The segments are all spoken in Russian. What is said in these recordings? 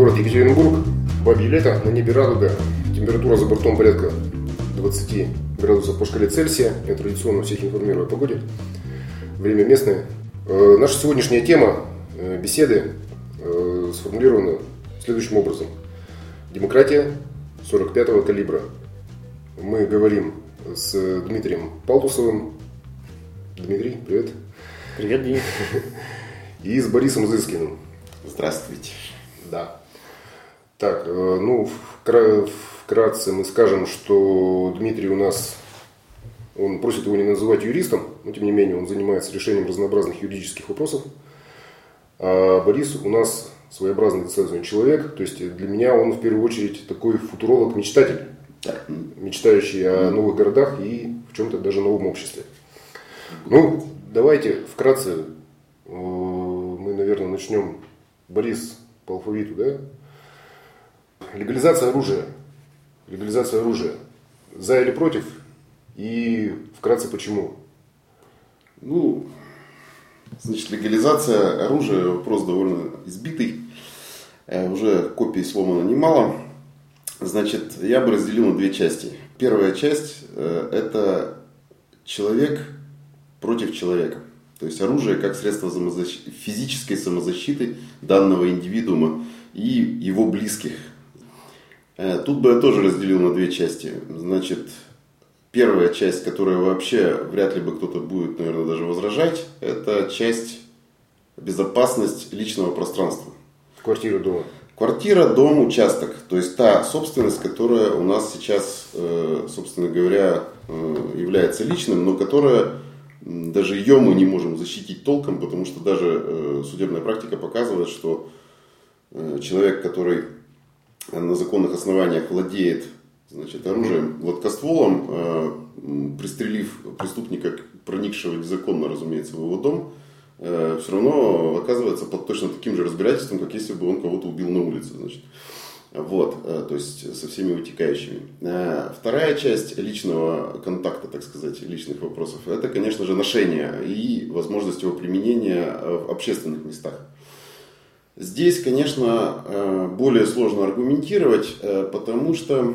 Город Екатеринбург. Бабье лето, на небе радуга. Температура за бортом порядка 20 градусов по шкале Цельсия. Я традиционно всех информирую о погоде. Время местное. Э, наша сегодняшняя тема э, беседы э, сформулирована следующим образом. Демократия 45-го калибра. Мы говорим с Дмитрием Палтусовым. Дмитрий, привет. Привет, Денис. И с Борисом Зыскиным. Здравствуйте. Да. Так, э, ну, вкра- вкратце мы скажем, что Дмитрий у нас, он просит его не называть юристом, но тем не менее он занимается решением разнообразных юридических вопросов. А Борис у нас своеобразный достаточно человек, то есть для меня он в первую очередь такой футуролог-мечтатель, мечтающий о новых городах и в чем-то даже новом обществе. Ну, давайте вкратце э, мы, наверное, начнем. Борис по алфавиту, да? Легализация оружия. Легализация оружия. За или против? И вкратце почему? ну, значит, легализация оружия, вопрос довольно избитый. Э, Уже копий сломано немало. Значит, я бы разделил на две части. Первая часть э, – это человек против человека. То есть оружие как средство самозащ- физической самозащиты данного индивидуума и его близких. Э, Тут бы я тоже разделил на две части. Значит, первая часть, которая вообще вряд ли бы кто-то будет, наверное, даже возражать, это часть безопасность личного пространства. Квартира дома. Квартира, дом, участок. То есть та собственность, которая у нас сейчас, э, собственно говоря, э, является личным, но которая даже ее мы не можем защитить толком, потому что даже судебная практика показывает, что человек, который на законных основаниях владеет значит, оружием, гладкостволом, э, пристрелив преступника, проникшего незаконно, разумеется, в его дом, э, все равно оказывается под точно таким же разбирательством, как если бы он кого-то убил на улице. Значит. Вот, э, то есть со всеми вытекающими. Э, Вторая часть личного контакта, так сказать, личных вопросов, это, конечно же, ношение и возможность его применения в общественных местах. Здесь, конечно, э, более сложно аргументировать, э, потому что,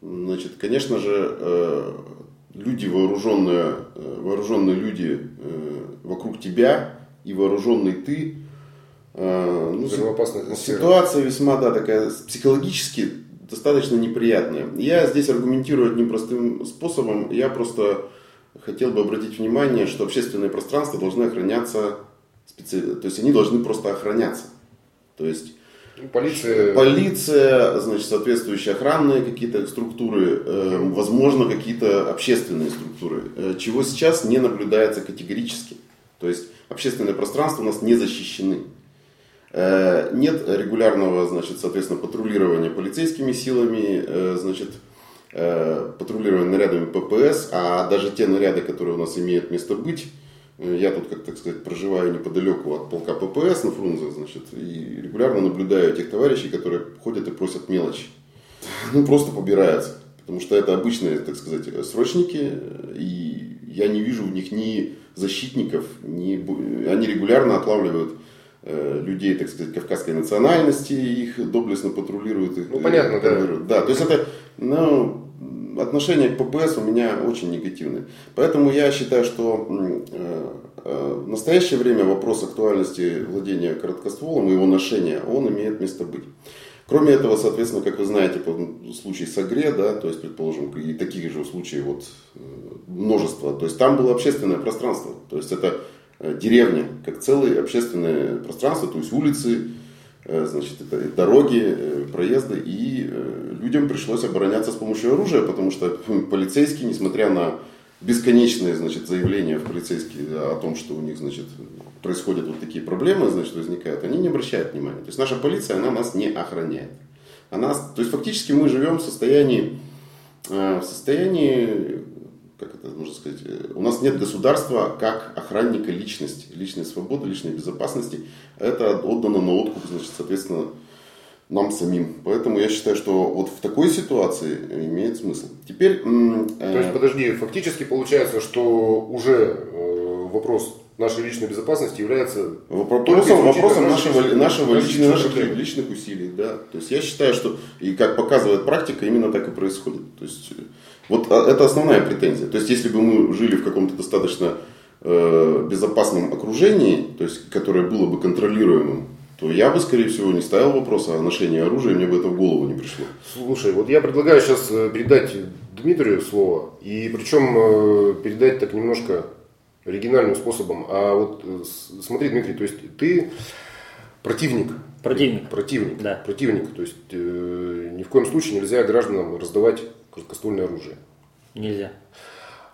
значит, конечно же, э, люди вооруженные, вооруженные люди вокруг тебя и вооруженный ты, ну, ситуация весьма, да, такая психологически достаточно неприятная. Я здесь аргументирую непростым способом, я просто хотел бы обратить внимание, что общественные пространства должны охраняться, специ- то есть они должны просто охраняться. То есть Полиция. Полиция, значит, соответствующие охранные какие-то структуры, э, возможно, какие-то общественные структуры, э, чего сейчас не наблюдается категорически. То есть общественное пространство у нас не защищены. Э, Нет регулярного, значит, соответственно, патрулирования полицейскими силами, э, значит, э, патрулирования нарядами ППС, а даже те наряды, которые у нас имеют место быть, я тут, как так сказать, проживаю неподалеку от полка ППС на Фрунзе, значит, и регулярно наблюдаю этих товарищей, которые ходят и просят мелочи. Ну, просто побираются. Потому что это обычные, так сказать, срочники, и я не вижу в них ни защитников, ни... Они регулярно отлавливают э, людей, так сказать, кавказской национальности, их доблестно патрулируют. Их, Ну, понятно, э, да. Да, то есть это, ну, отношение к ППС у меня очень негативное. Поэтому я считаю, что э, э, в настоящее время вопрос актуальности владения короткостволом и его ношения, он имеет место быть. Кроме этого, соответственно, как вы знаете, по случаю с да, то есть, предположим, и таких же случаев вот э, множество, то есть там было общественное пространство, то есть это деревня, как целое общественное пространство, то есть улицы, значит, это и дороги, э, проезды, и э, людям пришлось обороняться с помощью оружия, потому что хм, полицейские, несмотря на бесконечные, значит, заявления в полицейские о том, что у них, значит, происходят вот такие проблемы, значит, возникают, они не обращают внимания. То есть наша полиция, она нас не охраняет. Она, то есть фактически мы живем в состоянии, э, в состоянии, как это можно сказать, э, у нас нет государства как охранника личности, личной свободы, личной безопасности. Это отдано на откуп, значит, соответственно, нам самим. Поэтому я считаю, что вот в такой ситуации имеет смысл. Теперь... м, То есть, э, подожди, фактически получается, что уже э, вопрос нашей личной безопасности является вопросом, вопросом нашего, нашего личных, наших личных усилий. Да. То есть я считаю, что и как показывает практика, именно так и происходит. То есть вот а, это основная претензия. То есть если бы мы жили в каком-то достаточно э, безопасном окружении, то есть которое было бы контролируемым, то я бы, скорее всего, не ставил вопрос о ношении оружия, мне бы это в голову не пришло. Слушай, вот я предлагаю сейчас э, передать Дмитрию слово, и причем э, передать так немножко оригинальным способом. А вот э, смотри, Дмитрий, то есть ты противник. Противник. Противник. Да. Противник. То есть э, ни в коем случае нельзя гражданам раздавать короткоствольное оружие. Нельзя.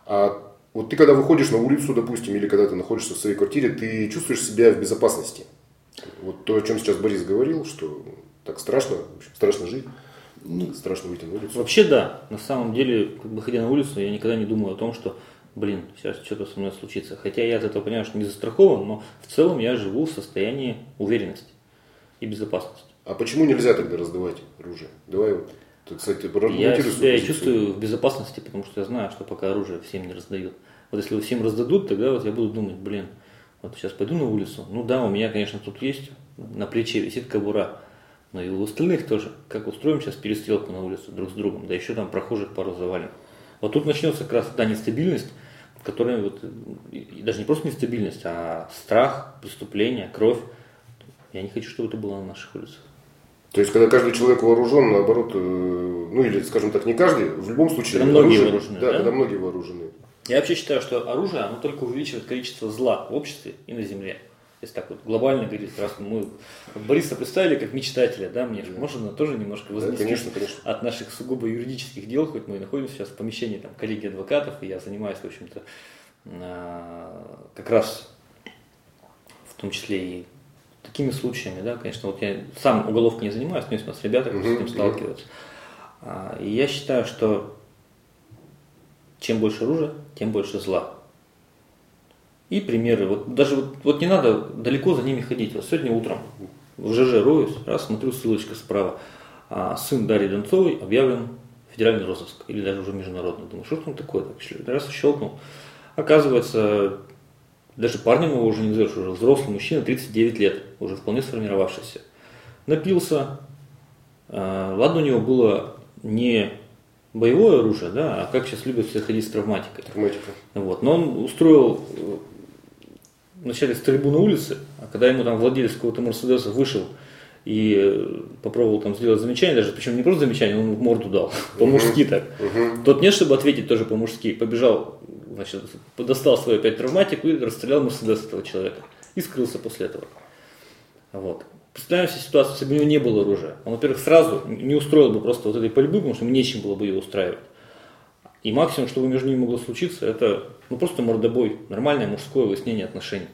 А вот ты когда выходишь на улицу, допустим, или когда ты находишься в своей квартире, ты чувствуешь себя в безопасности. Вот то, о чем сейчас Борис говорил, что так страшно, страшно жить. Ну, страшно выйти на улицу. Вообще да. На самом деле, как бы ходя на улицу, я никогда не думаю о том, что, блин, сейчас что-то со мной случится. Хотя я от этого понимаю, что не застрахован, но в целом я живу в состоянии уверенности и безопасности. А почему нельзя тогда раздавать оружие? Давай вот, ты, кстати, Я себя чувствую в безопасности, потому что я знаю, что пока оружие всем не раздают. Вот если его всем раздадут, тогда вот я буду думать, блин, вот сейчас пойду на улицу. Ну да, у меня, конечно, тут есть, на плече висит кобура. Но и у остальных тоже. Как устроим сейчас перестрелку на улицу друг с другом, да еще там прохожих пару завалим. Вот тут начнется как раз та нестабильность, которая вот, и даже не просто нестабильность, а страх, преступление, кровь. Я не хочу, чтобы это было на наших улицах. То есть, когда каждый человек вооружен, наоборот, э, ну или, скажем так, не каждый, в любом случае... Когда многие оружие, вооружены. Да, да, когда многие вооружены. Я вообще считаю, что оружие, оно только увеличивает количество зла в обществе и на земле. Если так вот глобально говорить, раз мы Бориса представили как мечтателя, да, мне же можно тоже немножко вознести да, конечно, конечно. от наших сугубо юридических дел, хоть мы и находимся сейчас в помещении там, коллеги адвокатов, и я занимаюсь, в общем-то, как раз в том числе и такими случаями, да, конечно, вот я сам уголовкой не занимаюсь, но есть у нас ребята, которые с этим сталкиваются. А, и я считаю, что чем больше оружия, тем больше зла. И примеры. Вот даже вот, вот не надо далеко за ними ходить. Вот сегодня утром в ЖЖ роюсь, раз смотрю ссылочка справа. А, сын Дарьи Донцовой объявлен федеральный розыск. Или даже уже международный. Думаю, что там такое? Так, раз щелкнул. Оказывается, даже парнем его уже не назовешь, уже взрослый мужчина, 39 лет, уже вполне сформировавшийся. Напился. А, ладно, у него было не боевое оружие, да, а как сейчас любят все ходить с травматикой. Травматика. Вот. Но он устроил э, вначале стрельбу на улице, а когда ему там владелец какого-то Мерседеса вышел и э, попробовал там сделать замечание, даже причем не просто замечание, он в морду дал, по-мужски так. Тот нет, чтобы ответить тоже по-мужски, побежал, значит, достал свою опять травматику и расстрелял Мерседес этого человека. И скрылся после этого. Вот. Представим себе ситуацию, если бы у него не было оружия. Он, во-первых, сразу не устроил бы просто вот этой пальбы, потому что ему нечем было бы ее устраивать. И максимум, что бы между ними могло случиться, это ну, просто мордобой, нормальное мужское выяснение отношений,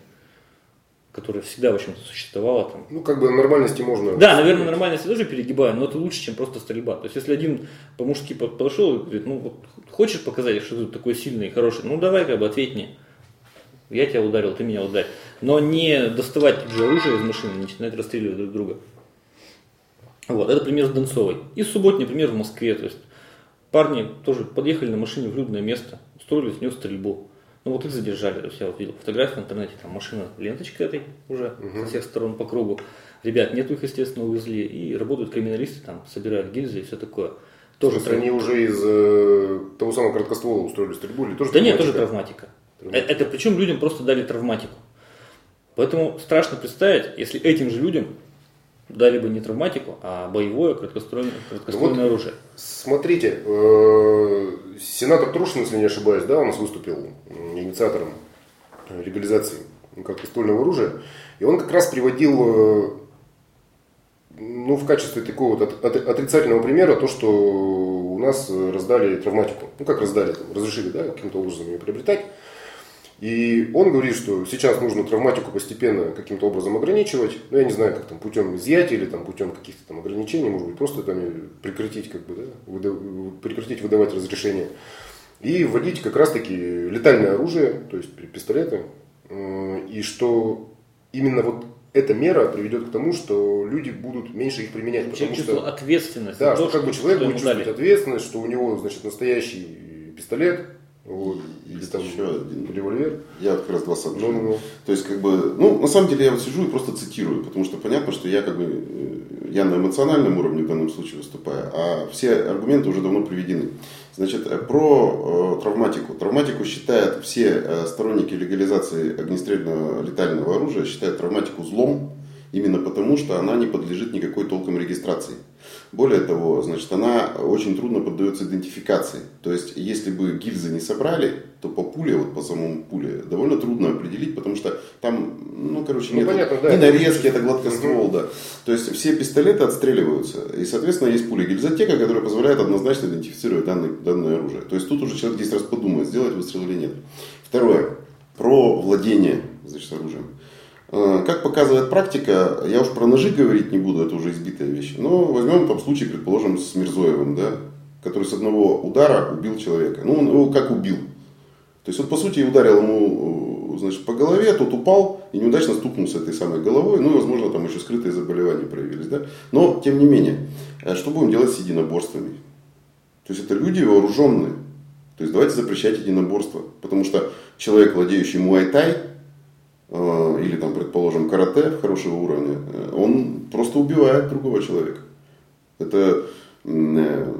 которое всегда, в общем-то, существовало там. Ну, как бы нормальности можно... Да, наверное, нормальности тоже перегибаю, но это лучше, чем просто стрельба. То есть, если один по-мужски подошел и говорит, ну, вот, хочешь показать, что ты такой сильный и хороший, ну, давай, как бы, ответь мне. Я тебя ударил, ты меня ударил. Но не доставать тут же оружие из машины, не начинать расстреливать друг друга. Вот, это пример с Донцовой. И субботний пример в Москве. То есть парни тоже подъехали на машине в людное место, устроили с нее стрельбу. Ну вот их задержали. То есть я вот видел фотографии в интернете, там машина ленточка этой уже угу. со всех сторон по кругу. Ребят, нету их, естественно, увезли. И работают криминалисты, там собирают гильзы и все такое. Тоже То есть они уже из э, того самого короткоствола устроили стрельбу или тоже Да нет, тоже травматика. травматика. Это причем людям просто дали травматику. Поэтому страшно представить, если этим же людям дали бы не травматику, а боевое краткоствольное, краткоствольное вот, оружие. Смотрите, э, сенатор Трушин, если не ошибаюсь, да, у нас выступил инициатором легализации краткоствольного оружия, и он как раз приводил э, ну, в качестве такого вот отрицательного примера то, что у нас раздали травматику. Ну, как раздали, разрешили, да, каким-то образом ее приобретать. И он говорит, что сейчас нужно травматику постепенно каким-то образом ограничивать. Ну, я не знаю, как там, путем изъятия или там, путем каких-то там ограничений, может быть, просто там прекратить, как бы, да, выдав... прекратить выдавать разрешение. И вводить как раз-таки летальное оружие, то есть пистолеты. И что именно вот эта мера приведет к тому, что люди будут меньше их применять. Человек потому что ответственность. Да, что, что как бы человек будет чувствовать ответственность, что у него, значит, настоящий пистолет, Вот. Или там еще один. револьвер. Я как раз два с одной. Ну, ну, ну. То есть, как бы, ну, на самом деле я вот сижу и просто цитирую, потому что понятно, что я как бы, э, я на эмоциональном уровне в данном случае выступаю, а все аргументы уже давно приведены. Значит, э, про э, травматику. Травматику считают все э, сторонники легализации огнестрельного летального оружия, считают травматику злом, именно потому, что она не подлежит никакой толком регистрации. Более того, значит, она очень трудно поддается идентификации. То есть, если бы гильзы не собрали, то по пуле, вот по самому пуле, довольно трудно определить, потому что там, ну, короче, Ну, нет понятно, да, ни нарезки, это гладкоствол, да. То есть, все пистолеты отстреливаются, и, соответственно, есть пуля гильзотека, которая позволяет однозначно идентифицировать данное, данное оружие. То есть, тут уже человек 10 раз подумает, сделать выстрел или нет. Второе. Про владение, значит, оружием. Э, Как показывает практика, я уж про ножи говорить не буду, это уже избитая вещь. Но возьмем там случай, предположим, с Мирзоевым, да, который с одного удара убил человека. Ну, он его как убил? То есть, вот по сути, ударил ему э, значит, по голове, тот упал и неудачно стукнулся этой самой головой. Ну, и, возможно, там еще скрытые заболевания проявились. Да? Но, тем не менее, э, что будем делать с единоборствами? То есть, это люди вооруженные. То есть, давайте запрещать единоборство. Потому что человек, владеющий муайтай, или там, предположим, карате хорошего уровня, э, он просто убивает другого человека. Это, э,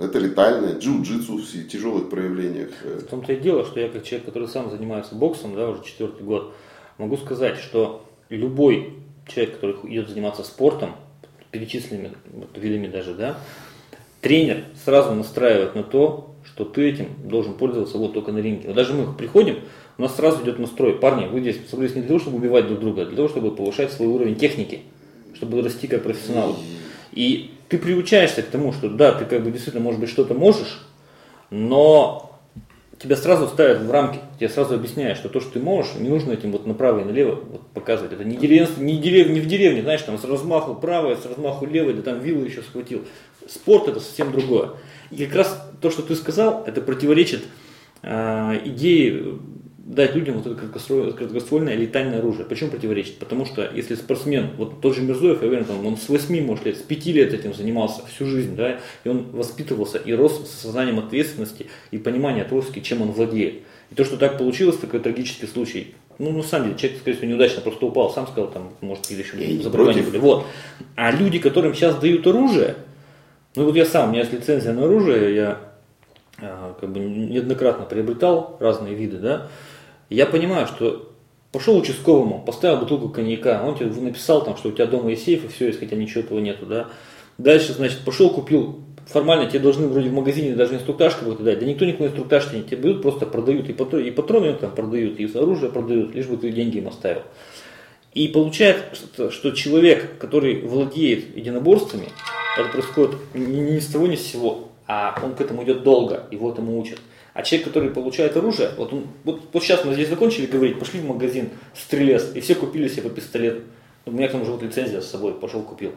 это летальное, джиу-джитсу в тяжелых проявлениях. э, В том-то и дело, что я как человек, который сам занимается боксом, да, уже четвертый год, могу сказать, что любой человек, который идет заниматься спортом, перечисленными вот, видами даже, да, тренер сразу настраивает на то, что ты этим должен пользоваться вот только на ринге. Вот даже мы приходим, у нас сразу идет настрой. Парни, вы здесь собрались не для того, чтобы убивать друг друга, а для того, чтобы повышать свой уровень техники, чтобы расти как профессионал. И ты приучаешься к тому, что да, ты как бы действительно, может быть, что-то можешь, но тебя сразу ставят в рамки, тебе сразу объясняют, что то, что ты можешь, не нужно этим вот направо и налево вот показывать. Это не, дерев... не, дерев... не в деревне, знаешь, там с размаху правой, с размаху левой, да там вилу еще схватил. Спорт это совсем другое. И как раз то, что ты сказал, это противоречит э, идее дать людям вот это краткоствольное, летальное оружие. Почему противоречит? Потому что если спортсмен, вот тот же Мирзоев, я уверен, там, он с 8, может лет, с 5 лет этим занимался всю жизнь, да, и он воспитывался и рос с сознанием ответственности и понимания того, чем он владеет. И то, что так получилось, такой трагический случай, ну, на самом деле, человек, скорее всего, неудачно просто упал, сам сказал, там, может, или еще Я заболевания были. Вот. А люди, которым сейчас дают оружие, ну вот я сам, у меня есть лицензия на оружие, я э, как бы неоднократно приобретал разные виды, да, я понимаю, что пошел участковому, поставил бутылку коньяка, он тебе написал там, что у тебя дома есть сейф, и все есть, хотя ничего этого нету, да. Дальше, значит, пошел, купил, формально тебе должны вроде в магазине даже инструктаж какой-то дать, да никто никакой инструктаж тебе не тебе дают, просто продают, и патроны, и патроны там продают, и оружие продают, лишь бы ты деньги им оставил. И получается, что, человек, который владеет единоборствами, это происходит ни, ни с того ни с сего, а он к этому идет долго, его этому учат. А человек, который получает оружие, вот, он, вот, вот сейчас мы здесь закончили говорить, пошли в магазин, стрелец, и все купили себе по пистолету. У меня к тому же вот лицензия с собой, пошел купил.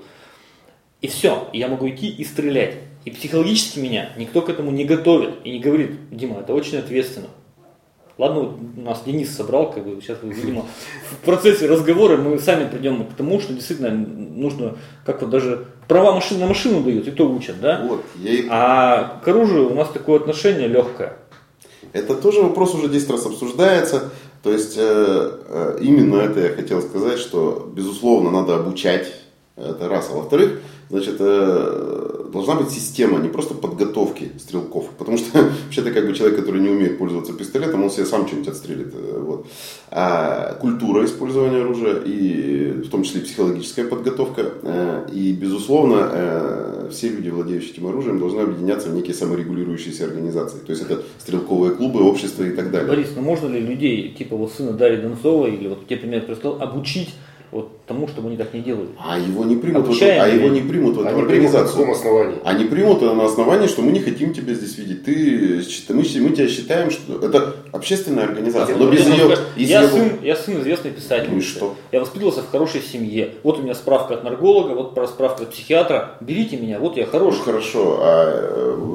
И все, я могу идти и стрелять. И психологически меня никто к этому не готовит и не говорит, Дима, это очень ответственно. Ладно, вот нас Денис собрал, как бы сейчас, видимо, в процессе разговора мы сами придем к тому, что действительно нужно, как вот даже права машины на машину дают, и то учат, да? Вот, я и- А к оружию у нас такое отношение легкое. Это тоже вопрос уже 10 раз обсуждается. То есть э, э, именно это я хотел сказать, что безусловно надо обучать. Это раз. А во-вторых, значит, э, должна быть система, не просто подготовки стрелков. Потому что вообще-то как бы человек, который не умеет пользоваться пистолетом, он себе сам что-нибудь отстрелит. э, Вот. А культура использования оружия, и в том числе психологическая подготовка. э, И, безусловно, все люди, владеющие этим оружием, должны объединяться в некие саморегулирующиеся организации. То есть это стрелковые клубы, общества и так далее. Борис, ну можно ли людей, типа вот сына Дарьи Донцова, или вот те пример прислал, обучить вот тому, чтобы они так не делали? А его не примут, Обучаем а его не примут в эту Они примут на каком организацию. основании? Они примут на основании, что мы не хотим тебя здесь видеть. Ты, мы, мы тебя считаем, что это общественная организация. Но без ее, я, ее- сын, я сын известной писательницы. Ну и что? Я воспитывался в хорошей семье. Вот у меня справка от нарколога, вот про справка от психиатра. Берите меня, вот я Ну, хороший. хорошо, а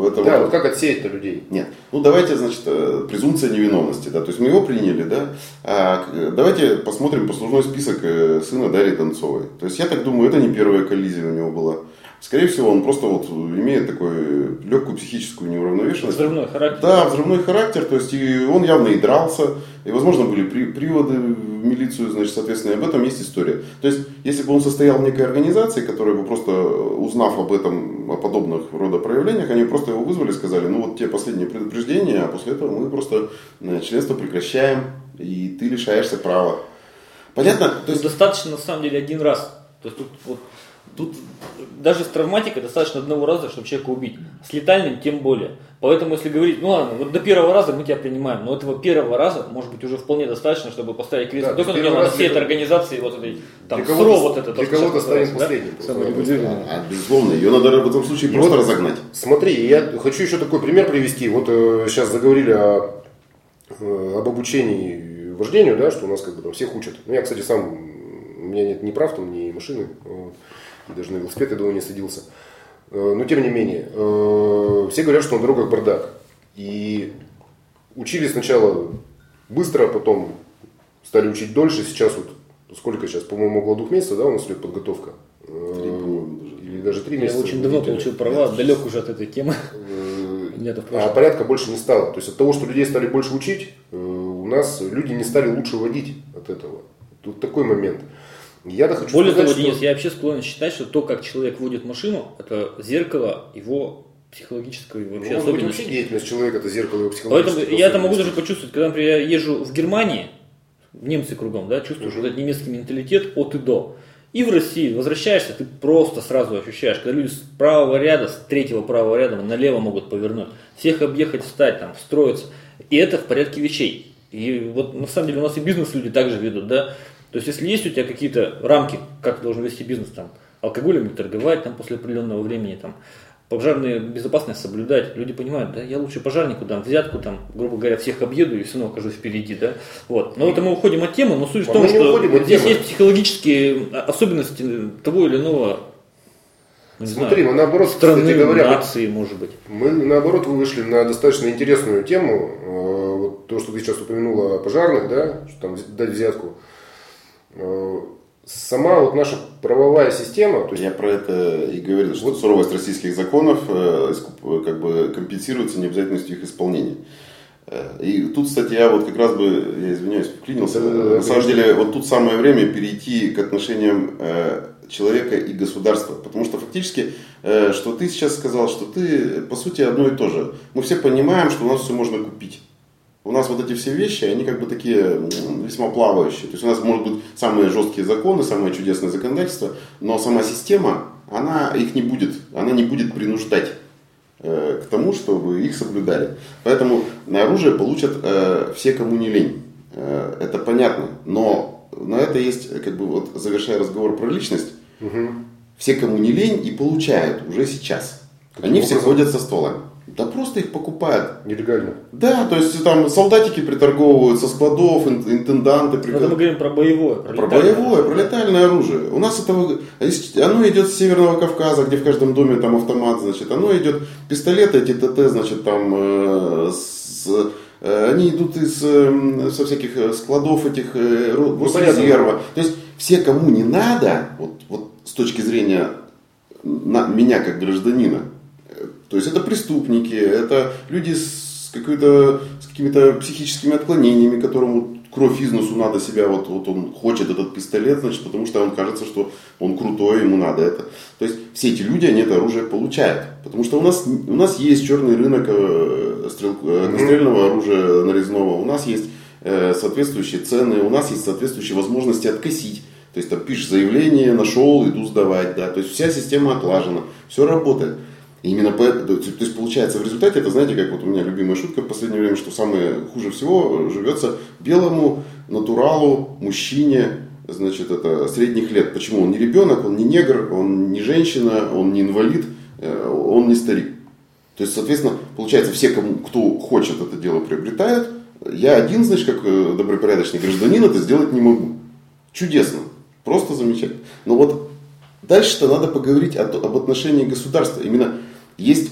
э, это Да, вот- вот как отсеять-то людей? Нет. Ну давайте, значит, э, презумпция невиновности, да, то есть мы его приняли, да. А, давайте посмотрим послужной список э, сына Дарьи Донцовой. То есть я так думаю, это не первая коллизия у него была. Скорее всего, он просто вот имеет такую легкую психическую неуравновешенность. Взрывной характер. Да, взрывной характер, то есть и он явно и дрался, и, возможно, были при, приводы в милицию, значит, соответственно, и об этом есть история. То есть, если бы он состоял в некой организации, которая бы просто, узнав об этом, о подобных рода проявлениях, они просто его вызвали и сказали, ну вот те последние предупреждения, а после этого мы просто э, членство прекращаем, и ты лишаешься права. Понятно? То есть достаточно на самом деле один раз. То есть тут вот Тут даже с травматикой достаточно одного раза, чтобы человека убить. С летальным тем более. Поэтому, если говорить, ну ладно, вот до первого раза мы тебя принимаем, но этого первого раза может быть уже вполне достаточно, чтобы поставить крест. Да, Только на всей этой организации, вот этой, там, СРО вот это. Для кого-то станет последним. Да? А, безусловно, ее надо в этом случае просто вот, разогнать. Смотри, я хочу еще такой пример привести. Вот э, сейчас заговорили о, э, об обучении вождению, да, что у нас как бы там всех учат. Ну, я, кстати, сам, у меня нет ни прав там, ни машины. Вот даже на велосипед, я думаю, не садился. Э, но тем не менее, э, все говорят, что на дорогах бардак. И учили сначала быстро, потом стали учить дольше. Сейчас вот сколько сейчас, по-моему, около двух месяцев, да, у нас идет подготовка. Э, Или даже три месяца. Я очень давно получил права, Нет. далек уже от этой темы. А порядка больше не стало. То есть от того, что людей стали больше учить, нас люди не стали лучше водить от этого. Тут такой момент. Я-то хочу Более сказать, того, Денис, что... я вообще склонен считать, что то, как человек водит машину, это зеркало его психологической вообще ну, особенности. вообще деятельность человека это зеркало его психологической Поэтому я это могу даже почувствовать, когда, например, я езжу в Германии, немцы кругом, да, чувствуешь uh-huh. вот этот немецкий менталитет от и до. И в России возвращаешься, ты просто сразу ощущаешь, когда люди с правого ряда, с третьего правого ряда налево могут повернуть, всех объехать, встать, там, встроиться. И это в порядке вещей. И вот на самом деле у нас и бизнес люди также ведут, да. То есть, если есть у тебя какие-то рамки, как ты должен вести бизнес, там, алкоголем не торговать там, после определенного времени, там, пожарную безопасность соблюдать. Люди понимают, да, я лучше пожарнику дам взятку, там, грубо говоря, всех объеду и все равно окажусь впереди, да. Вот. Но это мы уходим от темы, но суть в том, что здесь есть психологические особенности того или иного не Смотри, знаю, мы наоборот, страны, кстати говоря, нации, может быть. Мы наоборот вышли на достаточно интересную тему. Э, то, что ты сейчас упомянула о пожарных, да, что там дать взятку. Э, сама вот наша правовая система... То есть... Я про это и говорил, что вот... суровость российских законов э, как бы компенсируется необязательностью их исполнения. Э, и тут, кстати, я вот как раз бы, я извиняюсь, вклинился. Да, да, да, На самом деле, вот тут самое время перейти к отношениям человека и государства. Потому что фактически, что ты сейчас сказал, что ты, по сути, одно и то же. Мы все понимаем, что у нас все можно купить у нас вот эти все вещи, они как бы такие весьма плавающие. То есть у нас может быть самые жесткие законы, самое чудесное законодательство, но сама система, она их не будет, она не будет принуждать э, к тому, чтобы их соблюдали. Поэтому на оружие получат э, все, кому не лень. Э, это понятно. Но на это есть, как бы вот завершая разговор про личность, угу. все, кому не лень, и получают уже сейчас. Каким Они образом? все ходят со стволами. Да просто их покупают. Нелегально. Да, то есть там солдатики приторговывают со складов, интенданты. Притор... мы говорим про боевое. Про, про боевое, про летальное оружие. У нас это, оно идет с Северного Кавказа, где в каждом доме там автомат, значит, оно идет, пистолеты эти ТТ, значит, там э, с, э, они идут из, э, со всяких э, складов этих э, ну, Госрезерва. То есть все, кому не надо, вот, вот с точки зрения на, меня как гражданина, то есть это преступники, это люди с, какой-то, с какими-то психическими отклонениями, которому кровь из носу надо себя, вот, вот он хочет этот пистолет, значит, потому что он кажется, что он крутой, ему надо это. То есть все эти люди, они это оружие получают. Потому что у нас, у нас есть черный рынок э, стрел, э, огнестрельного оружия нарезного, у нас есть э, соответствующие цены, у нас есть соответствующие возможности откосить. То есть там пишешь заявление, нашел, иду сдавать, да. То есть вся система отлажена, все работает. Именно поэтому, то есть получается в результате, это знаете, как вот у меня любимая шутка в последнее время, что самое хуже всего живется белому натуралу, мужчине, значит, это средних лет. Почему? Он не ребенок, он не негр, он не женщина, он не инвалид, э, он не старик. То есть, соответственно, получается, все, кому, кто хочет это дело приобретают. Я один, значит, как э, добропорядочный гражданин, это сделать не могу. Чудесно. Просто замечательно. Но вот дальше-то надо поговорить о, об отношении государства. Именно есть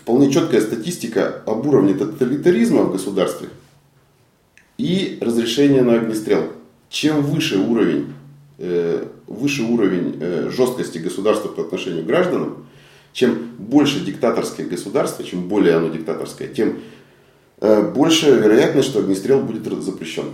вполне четкая статистика об уровне тоталитаризма в государстве и разрешение на огнестрел. Чем выше уровень, э, выше уровень э, жесткости государства по отношению к гражданам, Чем больше диктаторское государство, чем более оно диктаторское, тем э, больше вероятность, что огнестрел будет запрещен.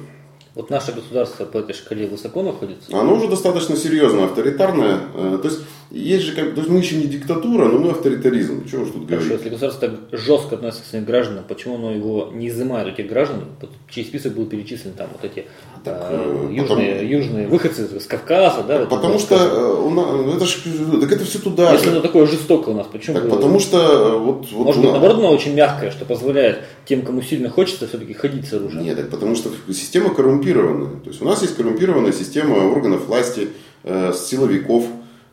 Вот наше государство по этой шкале высоко находится? Оно уже достаточно серьезно, авторитарное. То есть, есть же, то есть мы еще не диктатура, но мы авторитаризм. Чего уж тут Хорошо, говорить? если государство так жестко относится к своим гражданам, почему оно его не изымает, этих граждан, чей список был перечислен там вот эти Так, э, э, южные, потому- южные выходцы с Кавказа, да? вот Потому что э, у нас, это ж, так это все туда Если же. оно такое жестокое у нас, почему? Так, бы- потому что э, вот, вот Может у быть, нас- наоборот, оно очень мягкое, что позволяет тем, кому сильно хочется, все-таки ходить с оружием. Нет, так потому что система коррумпированная. То есть у нас есть коррумпированная система органов власти, э, силовиков.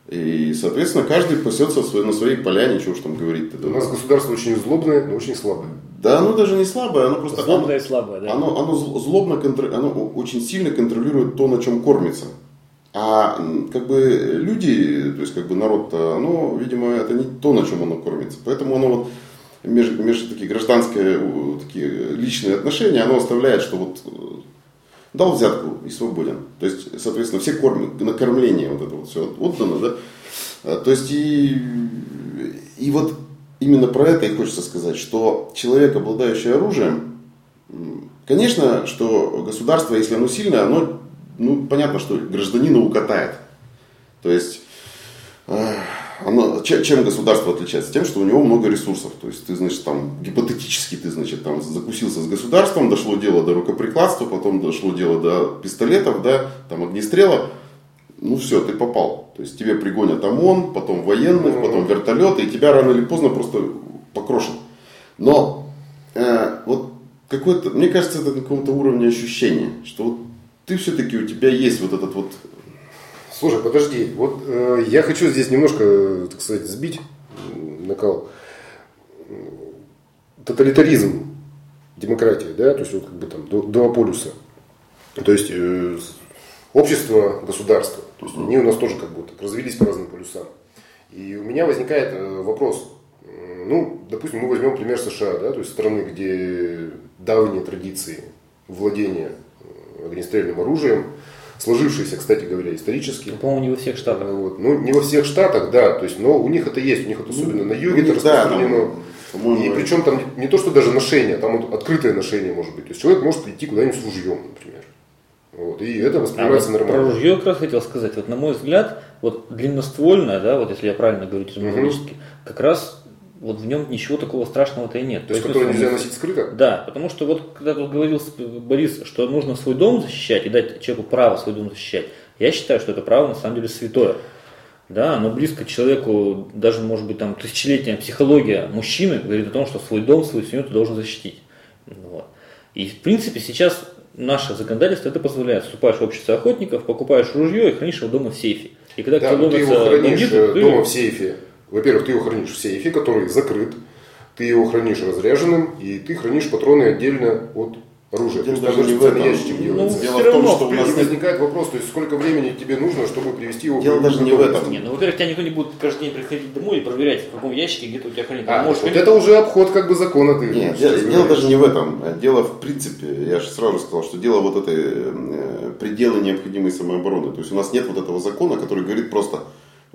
И, соответственно, каждый пасется на своей поляне, чего уж там говорить. У нас государство очень злобное, но очень слабое. Да, оно даже не слабое, оно просто... Злобное оно- и слабое, да? Оно, оно зл- злобно, контр- оно очень сильно контролирует то, на чем кормится. А как бы люди, то есть как бы народ, оно, видимо, это не то, на чем оно кормится. Поэтому оно вот между, между такие гражданские, такие личные отношения, оно оставляет, что вот э, дал взятку и свободен. То есть, соответственно, все кормят, на кормление вот это вот все отдано, да. А, То есть и, и вот именно про это и хочется сказать, что человек, обладающий оружием, конечно, что государство, если оно сильное, оно, ну, понятно, что гражданина укатает. То есть, э, оно, че- чем государство отличается? Тем, что у него много ресурсов. То есть, ты, значит, там, гипотетически, ты, значит, там, закусился с государством, дошло дело до рукоприкладства, потом дошло дело до пистолетов, да, там, огнестрела. Ну, все, ты попал. То есть, тебе пригонят ОМОН, потом военных, потом вертолеты, и тебя рано или поздно просто покрошат. Но, э, вот, какой-то, мне кажется, это на каком-то уровне ощущения, что вот ты все-таки, у тебя есть вот этот вот Слушай, подожди, вот э, я хочу здесь немножко, так сказать, сбить накал. Тоталитаризм демократии, да, то есть вот как бы там два полюса. То есть э, общество, государство. То есть они у нас тоже как бы так развелись по разным полюсам. И у меня возникает э, вопрос. Ну, допустим, мы возьмем пример США, да, то есть страны, где давние традиции владения э, огнестрельным оружием, сложившиеся, кстати говоря, исторически. Ну, По-моему, не во всех штатах. Вот. Ну, не во всех штатах, да, то есть, но у них это есть, у них это особенно на юге Ну, это да, распространено. там, и причем там не, то, что даже ношение, там вот открытое ношение может быть. То есть человек может идти куда-нибудь с ружьем, например. Вот. И это А вот воспринимается про нормально. ружье как раз хотел сказать. Вот на мой взгляд, вот длинноствольное, да, вот если я правильно говорю терминологически, как раз вот в нем ничего такого страшного-то и нет. То есть, с вами- нельзя носить скрыто? Да, потому что вот когда тут говорил Борис, что нужно свой дом защищать и дать человеку право свой дом защищать, я считаю, что это право на самом деле святое. Да, оно близко к человеку, даже может быть там тысячелетняя психология мужчины говорит о том, что свой дом, свою семью ты должен защитить. Вот. И в принципе сейчас наше законодательство это позволяет. Вступаешь в общество охотников, покупаешь ружье и хранишь его дома в сейфе. И когда Да, но ты его хранишь бандиты, э, дома в сейфе. Во-первых, ты его хранишь в сейфе, который закрыт. Ты его хранишь разряженным, и ты хранишь патроны отдельно от оружия. Дело То есть там даже не в этом. ящичек Ну. Дело в том, равно, что у нас возникает вопрос, то есть сколько времени тебе нужно, чтобы привести его Дело к даже не в этом. Не, ну, во-первых, тебя никто не будет каждый день приходить домой и проверять, в каком ящике где-то у тебя хранится. А, можешь вот это уже обход как бы закона ты. Нет, дело, дело даже не в этом. Дело в принципе, я же сразу сказал, что дело вот этой э, пределы необходимой самообороны. То есть у нас нет вот этого закона, который говорит просто,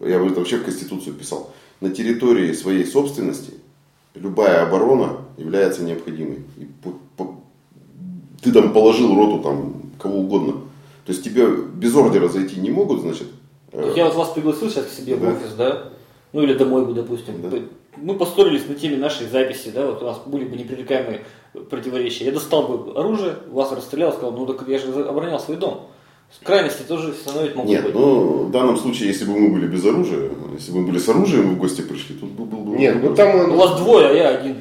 я бы это вообще в Конституцию писал, на территории своей собственности любая оборона является необходимой. И по- по- ты там положил роту там кого угодно. То есть тебе без ордера зайти не могут, значит. э, Вот я вот вас пригласил сейчас к себе Да. в офис, да? Ну или домой бы, допустим. Да. Мы поссорились на теме нашей записи, да, вот у нас были бы непререкаемые противоречия. Я достал бы оружие, вас расстрелял, сказал, ну так я же оборонял свой дом. Крайности тоже становить могут Нет, быть. ну в данном случае, если бы мы были без оружия, если бы мы были с оружием и в гости пришли, тут был, был бы Нет, ну там... У вас двое, а я один.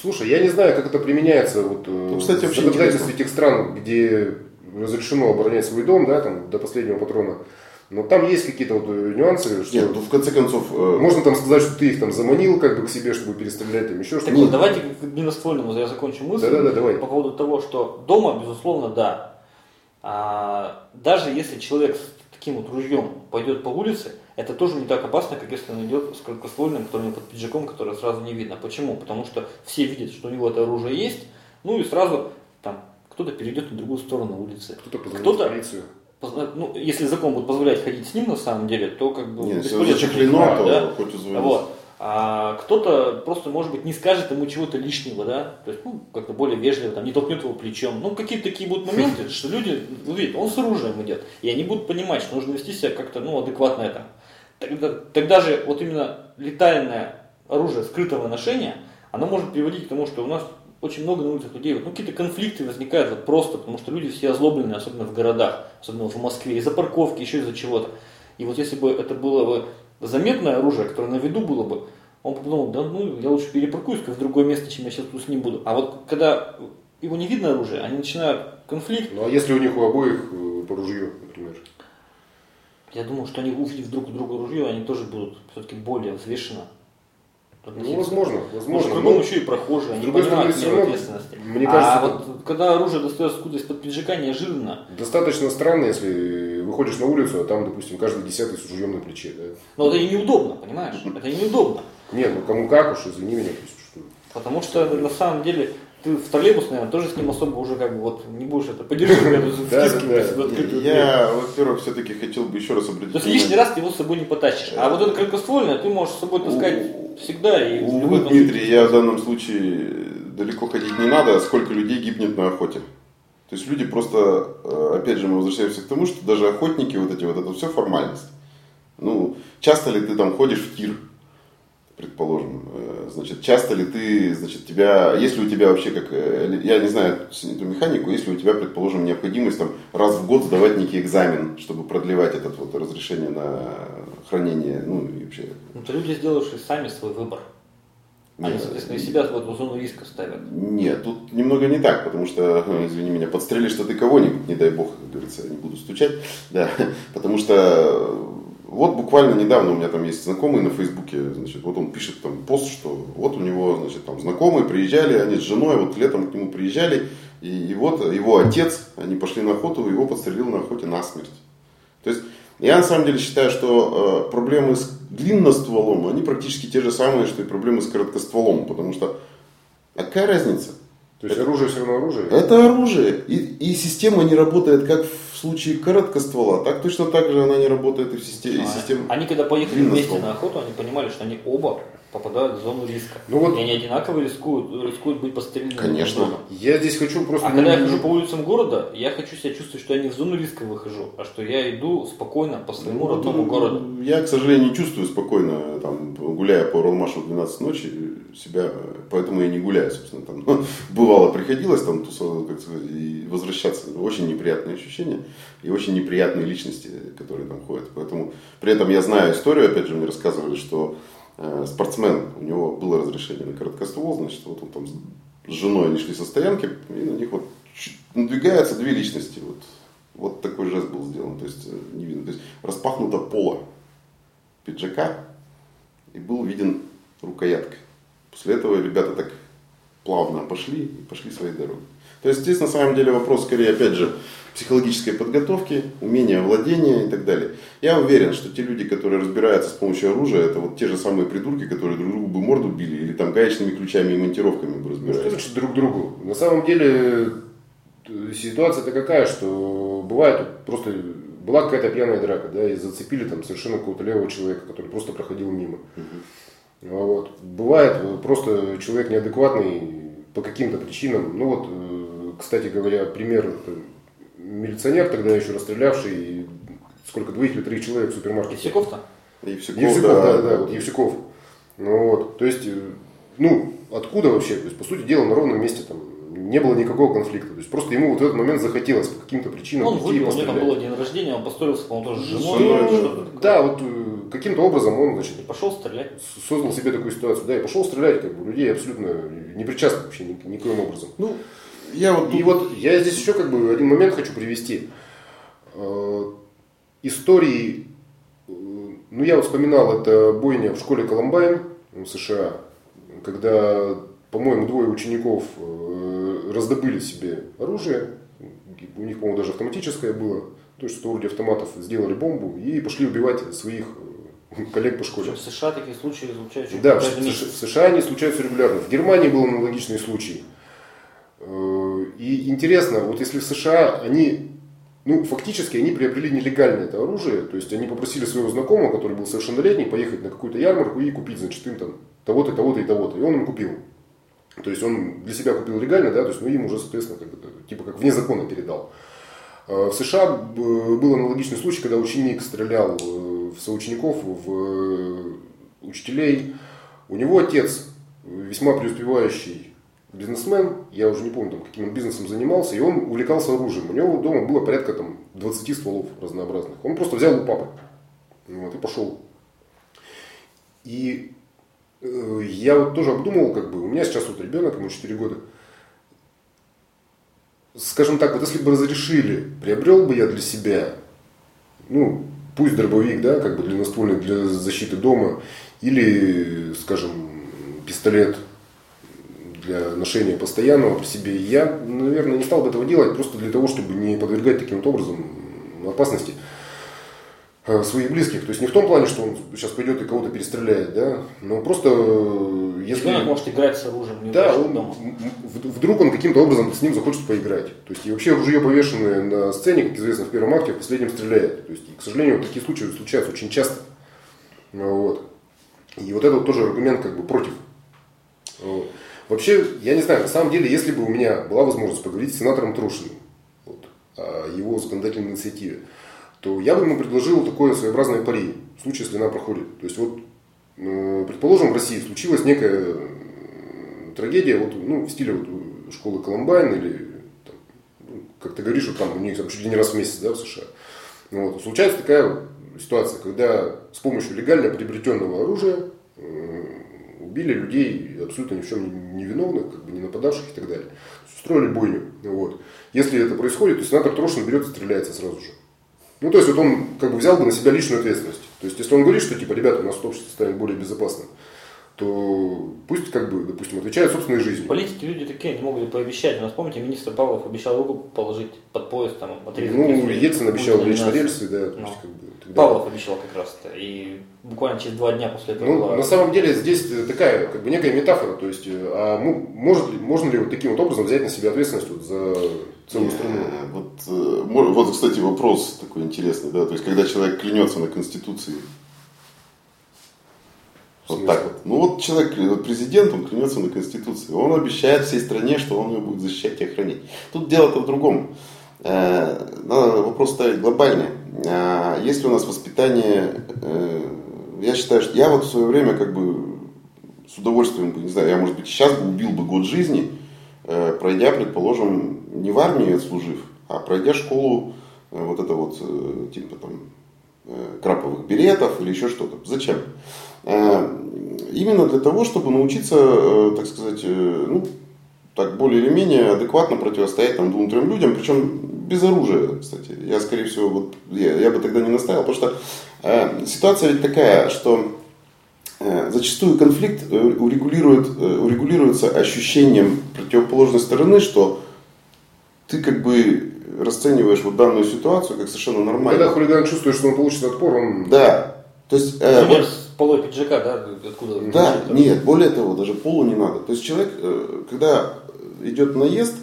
Слушай, я не знаю, как это применяется вот, э, Ну, кстати, в законодательстве этих стран, где разрешено оборонять свой дом, да, там, до последнего патрона. Но там есть какие-то вот э, нюансы, что Нет, ну в конце концов, э, можно там сказать, что ты их там заманил как бы к себе, чтобы перестрелять, там еще Так что-то. вот, давайте к длинноствольному я закончу мысль. Да-да-да, давай. По поводу того, что дома, безусловно, да. А, даже если человек с таким вот ружьем пойдет по улице, это тоже не так опасно, как если он идет с короткоствольным, который под пиджаком, который сразу не видно. Почему? Потому что все видят, что у него это оружие есть, ну и сразу там кто-то перейдет на другую сторону улицы. Кто-то позвонит Кто-то- в полицию. Позна- Ну, если закон будет позволять ходить с ним на самом деле, то как бы нет, если бесполезно зачехлено, переживать, то да? хоть и звонить. Вот. А кто-то просто, может быть, не скажет ему чего-то лишнего, да, то есть, ну, как-то более вежливо, там, не толкнет его плечом. Ну, какие-то такие будут моменты, что люди, ну, видят, он с оружием идет, и они будут понимать, что нужно вести себя как-то, ну, адекватно это. Тогда, тогда же вот именно летальное оружие скрытого ношения, оно может приводить к тому, что у нас очень много на улицах людей, вот, ну, какие-то конфликты возникают вот просто, потому что люди все озлоблены, особенно в городах, особенно в Москве, из-за парковки, еще из-за чего-то. И вот если бы это было бы заметное оружие, которое на виду было бы, он подумал, да ну, я лучше перепаркуюсь в другое место, чем я сейчас тут с ним буду. А вот когда его не видно оружие, они начинают конфликт. Ну а если у них у обоих э, по ружью, например? Я думаю, что они, увидев друг у друга ружье, они тоже будут все-таки более взвешенно ну, возможно, возможно. Ну, кругом еще и прохожие, они понимают меру ответственности. Мне кажется, а вот когда оружие достается откуда из-под пиджака, неожиданно. Достаточно странно, если выходишь на улицу, а там, допустим, каждый десятый с ружьем на плече. Да? Но это и неудобно, понимаешь? Это и неудобно. Нет, ну кому как уж, извини меня. Что... Потому что на самом деле ты в троллейбус, наверное, тоже с ним особо уже как бы вот не будешь это поддерживать, Я, во-первых, все-таки хотел бы еще раз обратить То есть лишний раз ты его с собой не потащишь. А вот это короткоствольное ты можешь с собой таскать всегда и Дмитрий, я в данном случае далеко ходить не надо, а сколько людей гибнет на охоте. То есть люди просто, э, опять же, мы возвращаемся к тому, что даже охотники, вот эти вот, это все формальность. Ну, часто ли ты там ходишь в тир, предположим, э, значит, часто ли ты, значит, тебя, если у тебя вообще как, э, я не знаю эту механику, если у тебя, предположим, необходимость там раз в год сдавать некий экзамен, чтобы продлевать это вот разрешение на хранение, ну и вообще. Ну, то люди сделают сами свой выбор. Они, соответственно, себя вот в зону риска ставят. Нет, тут немного не так, потому что, извини меня, подстрелишь-то ты кого-нибудь, не дай бог, как говорится, не буду стучать, да, потому что вот буквально недавно у меня там есть знакомый на Фейсбуке, значит, вот он пишет там пост, что вот у него, значит, там знакомые приезжали, они с женой вот летом к нему приезжали, и, и вот его отец, они пошли на охоту, его подстрелил на охоте насмерть. То есть я на самом деле считаю, что э, проблемы с длинностволом, они практически те же самые, что и проблемы с короткостволом, потому что а какая разница? То есть оружие все равно оружие? Это оружие. И, и система не работает как в случае короткоствола, так точно так же она не работает и в системе. А, системе они когда поехали вместе на охоту, они понимали, что они оба попадают в зону риска. Ну вот, и они одинаково рискуют, рискуют быть подстреленными. Конечно. Я здесь хочу просто... А когда я хожу по улицам города, я хочу себя чувствовать, что я не в зону риска выхожу, а что я иду спокойно по своему ну, родному городу. Я, к сожалению, не чувствую спокойно, там, гуляя по Ролмашу в 12 ночи, себя, поэтому я не гуляю, собственно. Там. Но бывало, приходилось там тусоваться, как сказать, и возвращаться. Очень неприятные ощущения и очень неприятные личности, которые там ходят. Поэтому при этом я знаю историю, опять же, мне рассказывали, что Э, спортсмен, у него было разрешение на короткоствол, значит, вот он там с женой они шли со стоянки, и на них вот надвигаются две личности. Вот, вот такой жест был сделан, то есть э, не видно. То есть распахнуто поло пиджака и был виден рукоятка. После этого ребята так плавно пошли и пошли своей дорогой. То есть здесь на самом деле вопрос скорее, опять же, психологической подготовки, умения владения и так далее. Я уверен, что те люди, которые разбираются с помощью оружия, это вот те же самые придурки, которые друг другу бы морду били или там гаечными ключами и монтировками бы разбирались. Ну, что значит друг другу? На самом деле ситуация-то какая, что бывает просто была какая-то пьяная драка, да, и зацепили там совершенно какого-то левого человека, который просто проходил мимо. Угу. Вот. Бывает просто человек неадекватный по каким-то причинам. Ну вот, э, кстати говоря, пример милиционер тогда еще расстрелявший сколько, двоих или троих человек в супермаркете. Евсюков-то? Евсюков, Евсюков да, да, да, вот Евсюков. Ну вот, то есть, э, ну, откуда вообще? То есть, по сути дела, на ровном месте там не было никакого конфликта. То есть просто ему вот в этот момент захотелось по каким-то причинам. Он выпил, у него там было день рождения, он поссорился, по-моему, тоже с женой. Ну, да, вот э, каким-то образом он, значит, и пошел стрелять. Создал себе такую ситуацию, да, и пошел стрелять, как бы людей абсолютно не причастных вообще никаким образом. Ну, я вот, и вот я здесь еще как бы один момент хочу привести. Э, истории, э, ну я вот вспоминал, это бойня в школе Колумбайн в США, когда, по-моему, двое учеников э, раздобыли себе оружие, у них, по-моему, даже автоматическое было, то есть что вроде автоматов сделали бомбу и пошли убивать своих коллег по школе. В США такие случаи случаются Да, в, в США они случаются регулярно. В Германии был аналогичный случай. Э, и интересно, вот если в США они ну, фактически они приобрели нелегальное это оружие, то есть они попросили своего знакомого, который был совершеннолетний, поехать на какую-то ярмарку и купить, значит, им там того-то, того-то и того-то. И он им купил. То есть он для себя купил легально, да, то есть, ну, им уже, соответственно, как бы, типа как вне закона передал. А в США был аналогичный случай, когда ученик стрелял э, в соучеников, в э, учителей. У него отец весьма преуспевающий бизнесмен, я уже не помню, там, каким он бизнесом занимался, и он увлекался оружием. У него дома было порядка там, 20 стволов разнообразных. Он просто взял у папы вот, и пошел. И э, я вот тоже обдумывал, как бы, у меня сейчас вот ребенок, ему 4 года. Скажем так, вот если бы разрешили, приобрел бы я для себя, ну, пусть дробовик, да, как бы длинноствольный для защиты дома, или, скажем, пистолет для ношения постоянного при себе, я, наверное, не стал бы этого делать просто для того, чтобы не подвергать таким вот образом опасности э, своих близких. То есть не в том плане, что он сейчас пойдет и кого-то перестреляет, да, но просто э, если... Ребенок может играть с оружием. Не да, он, дома. вдруг он каким-то образом с ним захочет поиграть. То есть и вообще ружье повешенное на сцене, как известно в первом акте, в последнем стреляет. То есть, и, к сожалению, вот такие случаи случаются очень часто. Вот. И вот это вот тоже аргумент как бы против. Вот. Вообще, я не знаю, на самом деле, если бы у меня была возможность поговорить с сенатором Трушиным вот, о его законодательной инициативе, то я бы ему предложил такое своеобразное пари, в случае, если она проходит. То есть, вот, предположим, в России случилась некая трагедия вот, ну, в стиле вот, школы Колумбайн или, там, ну, как ты говоришь, вот там у них там, чуть ли не раз в месяц да, в США. Вот. Случается такая ситуация, когда с помощью легально приобретенного оружия убили людей абсолютно ни в чем не виновных, как бы не нападавших и так далее. Устроили бойню. Вот. Если это происходит, то сенатор Трошин берет и стреляется сразу же. Ну, то есть, вот он как бы взял бы на себя личную ответственность. То есть, если он говорит, что, типа, ребята, у нас общество станет более безопасным, то пусть, как бы, допустим, отвечает собственной жизнью. Политики люди такие, не могут пообещать. У нас, помните, министр Павлов обещал руку положить под поезд, там, отрезать. Ну, Ельцин обещал лечь на рельсы, да. То есть, как бы, Павлов обещал как раз это. И буквально через два дня после этого. Ну, была... на самом деле здесь такая, как бы некая метафора. То есть, э, а может ли, можно ли вот таким вот образом взять на себя ответственность вот за целую страну? Вот, э, вот, кстати, вопрос такой интересный, да. То есть, когда человек клянется на Конституции, вот так вот. Ну вот человек, вот президент, он клянется на Конституции. Он обещает всей стране, что он ее будет защищать и охранять. Тут дело-то в другом. Э, надо вопрос ставить глобальный. А если у нас воспитание, э, я считаю, что я вот в свое время как бы с удовольствием бы, не знаю, я, может быть, сейчас бы убил бы год жизни, э, пройдя, предположим, не в армии отслужив, а пройдя школу вот это вот, типа там, краповых беретов или еще что-то. Зачем? Именно для того, чтобы научиться, так сказать, ну, так более или менее адекватно противостоять там двум-трем людям, причем без оружия, кстати. Я, скорее всего, вот, я, я бы тогда не настаивал, потому что э, ситуация ведь такая, что э, зачастую конфликт э, урегулирует, э, урегулируется ощущением противоположной стороны, что ты как бы расцениваешь вот данную ситуацию как совершенно нормально. Когда хулиган чувствует, что он получит отпор, он... Да. То есть... Э, вот, полой пиджака, да, откуда? Да, нет, более того, даже полу не надо. То есть человек, э, когда идет наезд,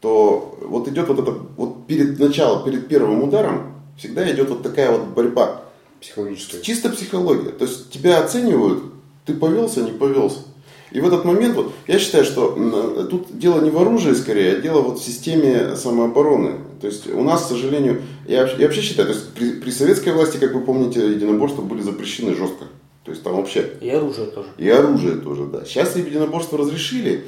то вот идет вот это, вот перед началом, перед первым ударом, всегда идет вот такая вот борьба. Психологическая. Чисто психология. То есть тебя оценивают, ты повелся, не повелся. И в этот момент, вот, я считаю, что тут дело не в оружии скорее, а дело вот в системе самообороны. То есть у нас, к сожалению, я, я вообще считаю, то есть при, при советской власти, как вы помните, единоборства были запрещены жестко. То есть там вообще... И оружие тоже. И оружие тоже, да. Сейчас единоборство разрешили,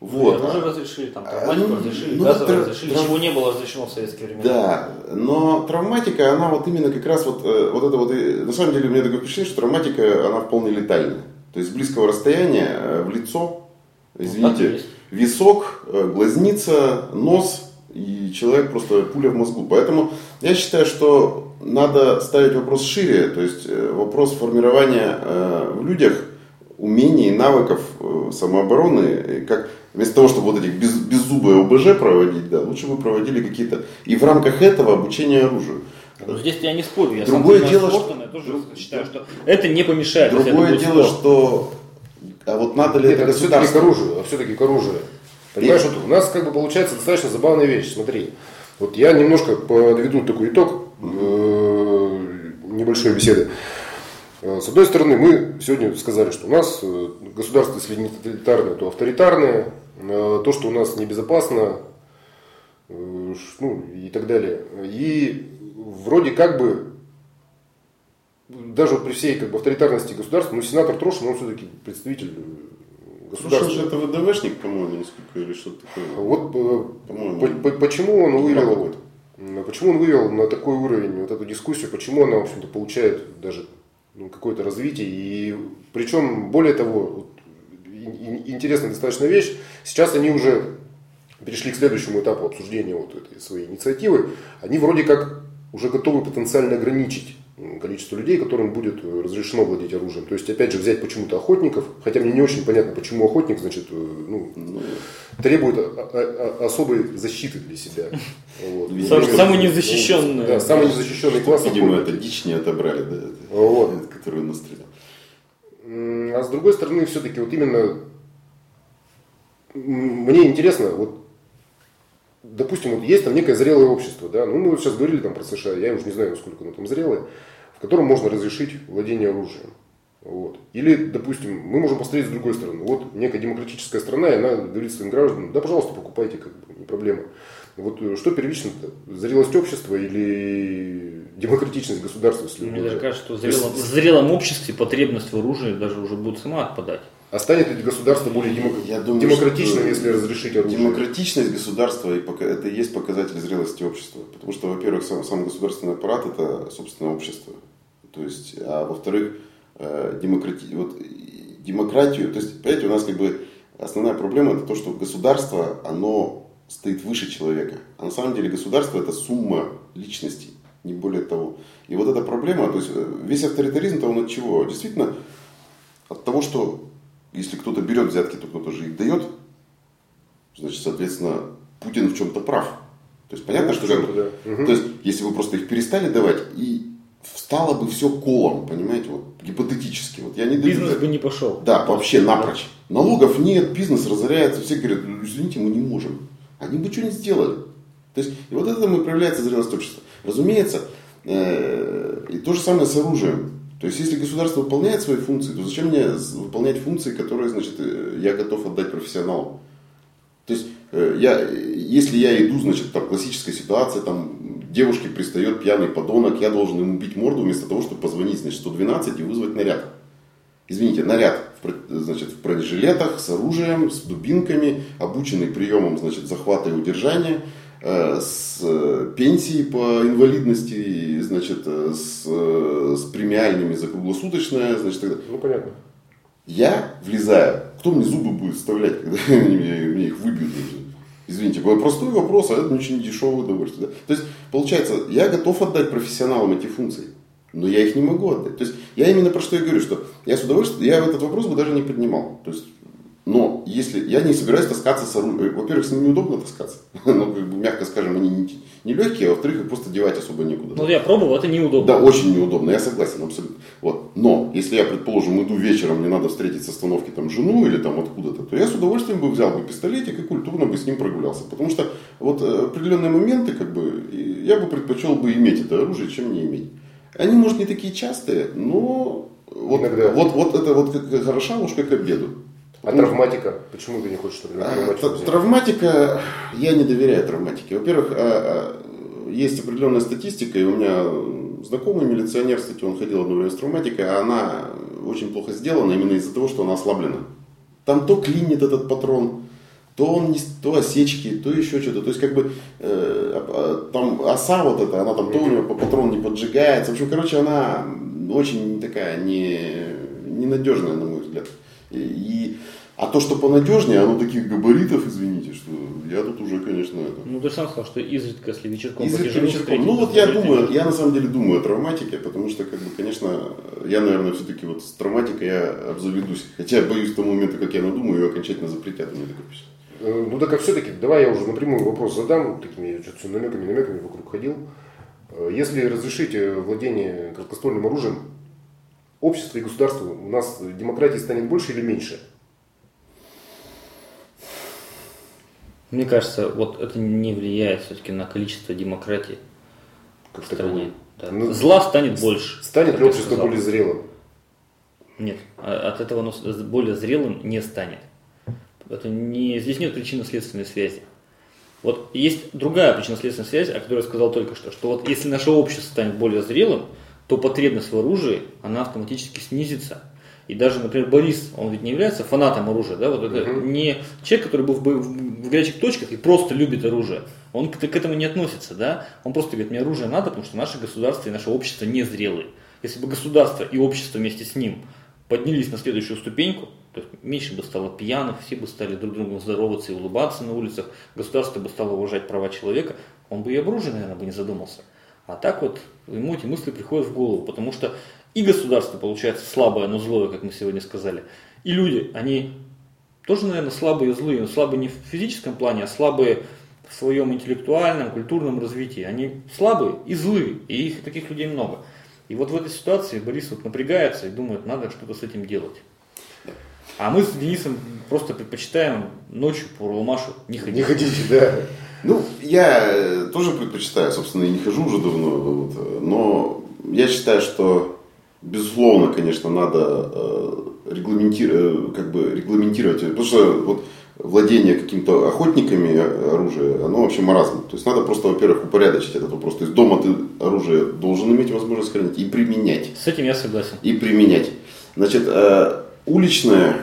вот. Тоже разрешили, там, травматику а, разрешили, ну, газовое тр... разрешили, трав... чего не было разрешено в советские времена. Да, но травматика, она вот именно как раз вот, э, вот это вот, на самом деле у меня такое впечатление, что травматика, она вполне летальная. То есть с близкого расстояния э, в лицо, ну, извините, ну, висок, э, глазница, нос, и человек просто пуля в мозгу. Поэтому я считаю, что надо ставить вопрос шире, то есть вопрос формирования в людях умений, навыков самообороны, как Вместо того, чтобы вот этих без, беззубые ОБЖ проводить, да, лучше бы проводили какие-то... И в рамках этого обучение оружию. Но здесь я не спорю, я Другое сам дело, спортом, что... я тоже считаю, что это не помешает. Другое дело, спорт. что... А вот надо ли Нет, это все-таки к оружию, а все-таки к оружию. Понимаешь, вот у нас как бы получается достаточно забавная вещь, смотри. Вот я немножко подведу такой итог э, небольшой беседы. Э, с одной стороны, мы сегодня сказали, что у нас э, государство, если не тоталитарное, то авторитарное. То, что у нас небезопасно, ну и так далее. И вроде как бы даже при всей как бы, авторитарности государства, ну, сенатор Трошин, он все-таки представитель государства. Трошин же это ВДВшник, по-моему, несколько или что-то такое. Вот по, по, почему он вывел, почему он вывел на такой уровень вот эту дискуссию, почему она, в общем-то, получает даже ну, какое-то развитие. И причем, более того, интересная достаточно вещь, сейчас они уже перешли к следующему этапу обсуждения вот этой своей инициативы. Они вроде как уже готовы потенциально ограничить количество людей, которым будет э, разрешено владеть оружием. То есть, опять же, взять почему-то охотников, хотя мне не очень понятно, почему охотник, значит, э, ну, требует особой защиты для себя. Вот. Сам, самый незащищенный. Да, самый незащищенный класс. Видимо, это дичь не отобрали, да, вот. которую настрелял. А с другой стороны, все-таки вот именно мне интересно, вот допустим, вот есть там некое зрелое общество, да, ну мы вот сейчас говорили там про США, я уже не знаю, насколько оно там зрелое, в котором можно разрешить владение оружием. Вот. Или, допустим, мы можем посмотреть с другой стороны. Вот некая демократическая страна, и она говорит своим гражданам, да, пожалуйста, покупайте, как бы, не проблема. Вот э, что первично -то? Зрелость общества или демократичность государства? Если Мне даже кажется, что в зрелом, в зрелом обществе потребность в оружии даже уже будет сама отпадать. А станет ли государство более демок... Я думаю, демократичным, если разрешить оружие? Демократичность государства это и есть показатель зрелости общества. Потому что, во-первых, сам, сам государственный аппарат это собственное общество. То есть, а во-вторых, э, демократи... вот, демократию, то есть, понимаете, у нас как бы основная проблема это то, что государство, оно стоит выше человека. А на самом деле государство это сумма личностей, не более того. И вот эта проблема, то есть э, весь авторитаризм-то он от чего? Действительно, от того, что если кто-то берет взятки, то кто-то же их дает. Значит, соответственно, Путин в чем-то прав. То есть понятно, ну, что как, да. угу. то есть, если вы просто их перестали давать, и встало бы все колом, понимаете, вот гипотетически. Вот я не бизнес бы не пошел. Да, вообще напрочь. Налогов нет, бизнес разоряется, все говорят, «Ну, извините, мы не можем. Они бы что не сделали. То есть, и вот это мы проявляется зрелость общества. Разумеется, э, и то же самое с оружием. То есть, если государство выполняет свои функции, то зачем мне выполнять функции, которые, значит, э, я готов отдать профессионалу? То есть, э, я, если я иду, значит, там классическая ситуация, там девушке пристает пьяный подонок, я должен ему бить морду вместо того, чтобы позвонить, значит, 112 и вызвать наряд. Извините, наряд значит, в бронежилетах, с оружием, с дубинками, обученный приемом, значит, захвата и удержания – с э, пенсией по инвалидности, значит, э, с, с премиальными за круглосуточное, значит, тогда. Ну, понятно. Я влезаю, кто мне зубы будет вставлять, когда они мне, мне их выбьют? Извините, простой вопрос, а это очень дешевое удовольствие. Да? То есть, получается, я готов отдать профессионалам эти функции, но я их не могу отдать. То есть, я именно про что и говорю, что я с удовольствием, я этот вопрос бы даже не поднимал. То есть, но если я не собираюсь таскаться с оружием, во-первых, с ними неудобно таскаться, ну, как бы, мягко скажем, они не, не легкие, а во-вторых, их просто девать особо некуда. Ну, я пробовал, это неудобно. Да, очень неудобно, я согласен, абсолютно. Вот. Но, если я, предположим, иду вечером, мне надо встретить с остановки там жену или там откуда-то, то я с удовольствием бы взял бы пистолетик и культурно бы с ним прогулялся. Потому что вот э, определенные моменты, как бы, я бы предпочел бы иметь это оружие, чем не иметь. Они, может, не такие частые, но вот, вот, вот это вот как, хороша уж как обеду. А травматика? Почему ты не хочешь, чтобы травматику Травматика, я не доверяю травматике. Во-первых, а, а, есть определенная статистика, и у меня знакомый милиционер, кстати, он ходил одно время с травматикой, а она очень плохо сделана именно из-за того, что она ослаблена. Там то клинит этот патрон, то он не, то осечки, то еще что-то. То есть, как бы, э, там оса вот эта, она там то у нее по патрон не поджигается. В общем, короче, она очень такая не, ненадежная, на мой взгляд. И, а то, что понадежнее, оно таких габаритов, извините, что я тут уже, конечно, это... Ну, ты сам сказал, что изредка, если вечерком изредка, вечерком. Ну, вот я думаю, я на самом деле думаю о травматике, потому что, как бы, конечно, я, наверное, все-таки вот с травматикой я обзаведусь. Хотя я боюсь того момента, как я надумаю, ее окончательно запретят. Мне такое э, ну так а все-таки, давай я уже напрямую вопрос задам, такими что-то намеками, намеками вокруг ходил. Э, если разрешить владение краткоствольным оружием, общество и государство у нас демократии станет больше или меньше? Мне кажется, вот это не влияет все-таки на количество демократии Как в стране. Да. Ну, Зла станет больше. Станет ли общество сказал. более зрелым? Нет, а- от этого оно более зрелым не станет. Это не, здесь нет причинно-следственной связи. Вот есть другая причинно-следственная связь, о которой я сказал только что, что вот если наше общество станет более зрелым, то потребность в оружии, она автоматически снизится. И даже, например, Борис, он ведь не является фанатом оружия, да, вот это не человек, который был в, бо- в- горячих точках и просто любит оружие. Он к, к этому не относится, да. Он просто говорит, мне оружие надо, потому что наше государство и наше общество не зрелые. Если бы государство и общество вместе с ним поднялись на следующую ступеньку, то есть меньше бы стало пьяных, все бы стали друг другу здороваться и улыбаться на улицах, государство бы стало уважать права человека, он бы и об оружии, наверное, бы не задумался. А так вот ему эти мысли приходят в голову, потому что и государство получается слабое, но злое, как мы сегодня сказали, и люди, они тоже, наверное, слабые и злые, но слабые не в физическом плане, а слабые в своем интеллектуальном, культурном развитии. Они слабые и злые, и их таких людей много. И вот в этой ситуации Борис вот напрягается и думает, надо что-то с этим делать. А мы с Денисом просто предпочитаем ночью по Урлмашу не ходить. Не хотите, да. Ну, я э, тоже предпочитаю, собственно, и не хожу уже давно, вот, э, но я считаю, что, безусловно, конечно, надо э, регламентировать, как бы регламентировать, потому что вот владение каким-то охотниками оружия, оно вообще маразм. То есть надо просто, во-первых, упорядочить этот вопрос. То есть дома ты оружие должен иметь возможность хранить и применять С этим я согласен. и применять. Значит, э, уличное,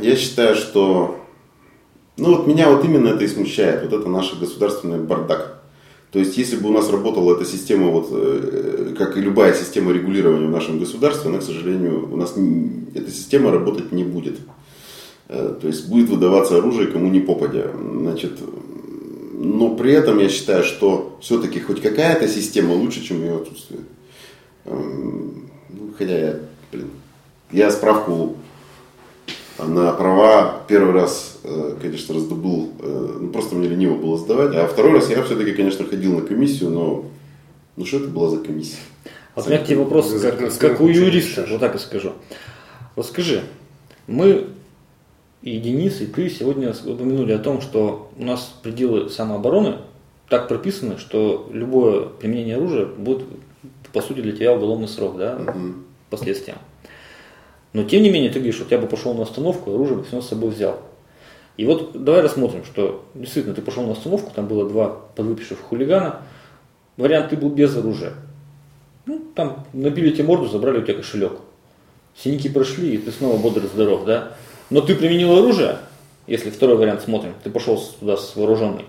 я считаю, что, ну вот меня вот именно это и смущает, вот это наш государственный бардак. То есть, если бы у нас работала эта система, вот, э, как и любая система регулирования в нашем государстве, она, к сожалению, у нас не- эта система работать не будет. Э, То есть будет выдаваться оружие кому не попадя. Значит, но при этом я считаю, что все-таки хоть какая-то система лучше, чем ее отсутствие. Эм, ну, хотя я, блин, я справку на права первый раз, э, конечно, раздобыл, э, ну, просто мне лениво было сдавать, а второй раз я все-таки, конечно, ходил на комиссию, но ну что это была за комиссия? Вот у меня к тебе вопрос, За- как, за- как у юриста, вот так и скажу. Вот скажи, мы и Денис, и ты сегодня упомянули о том, что у нас пределы самообороны так прописаны, что любое применение оружия будет, по сути, для тебя уголовный срок, да, последствиям. Но тем не менее, ты говоришь, вот я бы пошел на остановку, оружие бы все с собой взял. И вот давай рассмотрим, что действительно ты пошел на остановку, там было два подвыпивших хулигана. Вариант ты был без оружия. Ну, там набили тебе морду, забрали у тебя кошелек. Синяки прошли, и ты снова бодр и здоров, да? Но ты применил оружие, если второй вариант смотрим, ты пошел туда с вооруженный.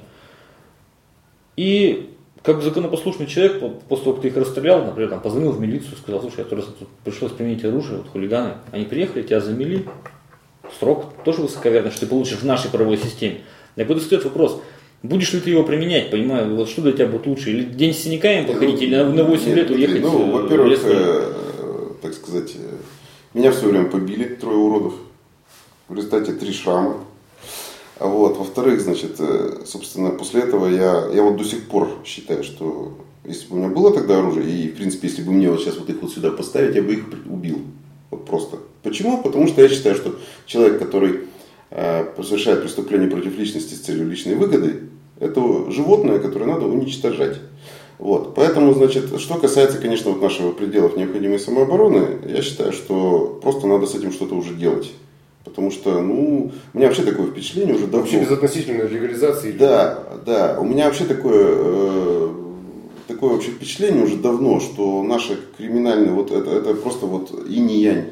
И как законопослушный человек, по- после того, как ты их расстрелял, например, там, позвонил в милицию, сказал, слушай, я раз тут пришлось применить оружие, вот хулиганы, они приехали, тебя замели, срок тоже высоковерный, что ты получишь в нашей правовой системе. Вот и стоит вопрос, будешь ли ты его применять, понимаю, вот что для тебя будет лучше, или день с синяками походить, или на, на 8 лет Нет, уехать Ну, в во-первых, лес? э, так сказать, э, меня в свое время побили трое уродов. В результате три шрама. Вот, во-вторых, значит, э, собственно, после этого я, я вот до сих пор считаю, что если бы у меня было тогда оружие, и, в принципе, если бы мне вот сейчас вот их вот сюда поставить, я бы их убил. Вот просто. Почему? Потому что я считаю, что человек, который э, совершает преступление против личности с целью личной выгоды, это животное, которое надо уничтожать. Вот. Поэтому, значит, что касается, конечно, вот нашего пределов необходимой самообороны, я считаю, что просто надо с этим что-то уже делать. Потому что, ну, у меня вообще такое впечатление уже давно. Вообще безотносительно легализации. Да, да. У меня вообще такое, э, такое вообще впечатление уже давно, что наше криминальное, вот это, это просто вот и янь.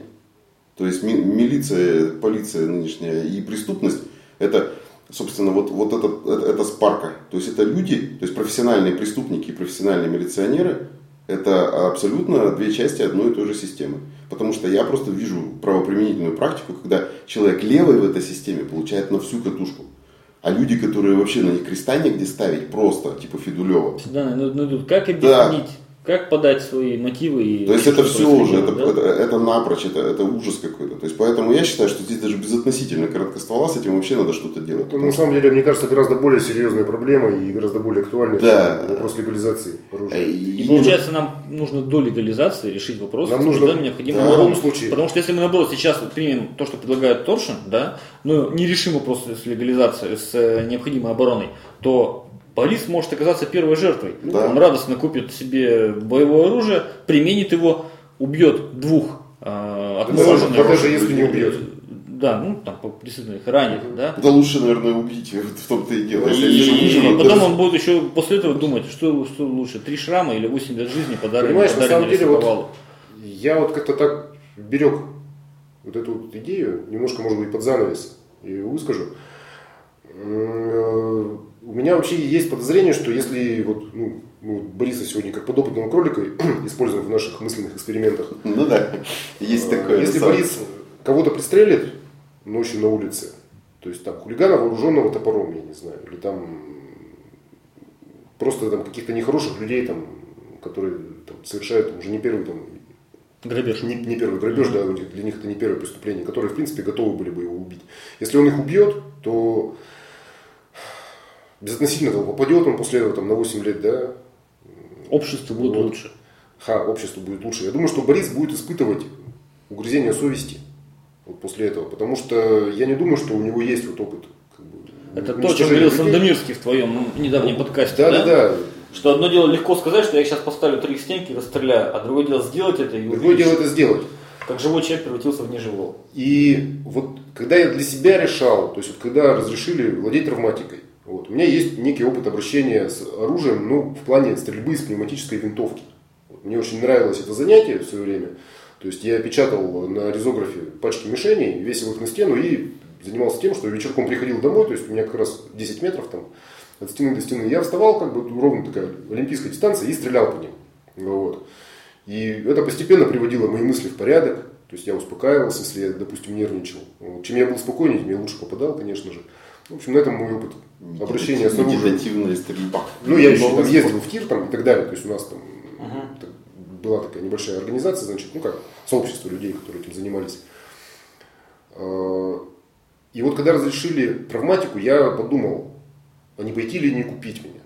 То есть ми- милиция, полиция нынешняя и преступность, это, собственно, вот, вот это, это, это спарка. То есть это люди, то есть профессиональные преступники и профессиональные милиционеры, это абсолютно две части одной и той же системы. Потому что я просто вижу правоприменительную практику, когда человек левый в этой системе получает на всю катушку. А люди, которые вообще на них креста негде ставить, просто, типа Федулева. Да, ну, ну, как Да. Как подать свои мотивы и То есть это все уже, это, да? это, это напрочь, это, это ужас какой-то. То есть поэтому я считаю, что здесь даже безотносительно короткоствола с этим вообще надо что-то делать. Это, на самом деле, мне кажется, гораздо более серьезная проблема и гораздо более актуальная Да. вопрос легализации оружия. И, И получается, нам нужно до легализации решить вопрос. Нам нужно- необходимых да, в любом случае. Потому что если мы наоборот сейчас вот примем то, что предлагает Торшин, да, но не решим вопрос с легализацией, с э, необходимой обороной, то Борис может оказаться первой жертвой. Да. Он радостно купит себе боевое оружие, применит его, убьет двух э, отмороженных. да даже если не убьет. Да, ну там по- действительно их ранит, да. Да лучше, наверное, убить, в том-то и дело. И, еще выживут, потом он будет еще после этого думать, что, что лучше, три шрама или 8 лет жизни подаренные Понимаешь, на самом деле, вот я вот как-то так берег вот эту вот идею, немножко, может быть, под занавес, и выскажу. У меня вообще есть подозрение, что если вот, ну, мы вот Бориса сегодня как подопытного кролика используем в наших мысленных экспериментах, Ну да, есть такое. если Борис кого-то пристрелит ночью на улице, то есть там хулигана, вооруженного топором, я не знаю, или там просто там каких-то нехороших людей, там, которые там, совершают уже не первый там, Грабеж. не, не первый грабеж, да, у них- для них это не первое преступление, которые, в принципе, готовы были бы его убить. Если он их убьет, то безотносительно того, попадет он после этого там, на 8 лет, да, Общество будет Вот. лучше. ха, общество будет лучше. Я думаю, что Борис будет испытывать угрызение совести вот после этого, потому что я не думаю, что у него есть вот опыт. как бы, Это то, о чем говорил людей. Сандомирский в твоем недавнем подкасте. Да, да, да. Что одно дело легко сказать, что я сейчас поставлю три стенки и расстреляю, а другое дело сделать это и Другое дело это сделать. как живой человек превратился в неживого. И вот когда я для себя решал, то есть вот когда разрешили владеть травматикой, вот, у меня есть некий опыт обращения с оружием, ну, в плане стрельбы из пневматической винтовки. Мне очень нравилось это занятие в свое время. То есть я печатал на ризографе пачки мишеней, весил их на стену и занимался тем, что вечерком приходил домой, то есть у меня как раз 10 метров там от стены до стены. Я вставал, как бы ровно такая олимпийская дистанция и стрелял по ним. Вот. И это постепенно приводило мои мысли в порядок. То есть я успокаивался, если я, допустим, нервничал. Вот. Чем я был спокойнее, тем я лучше попадал, конечно же. В общем, на этом мой опыт обращения с оружием. Стрельба. Ну, я еще там ездил в тир там, и так далее. То есть у нас там так, была такая небольшая организация, значит, ну как, сообщество людей, которые этим занимались. А, И вот когда разрешили травматику, я подумал, а не пойти ли не купить меня.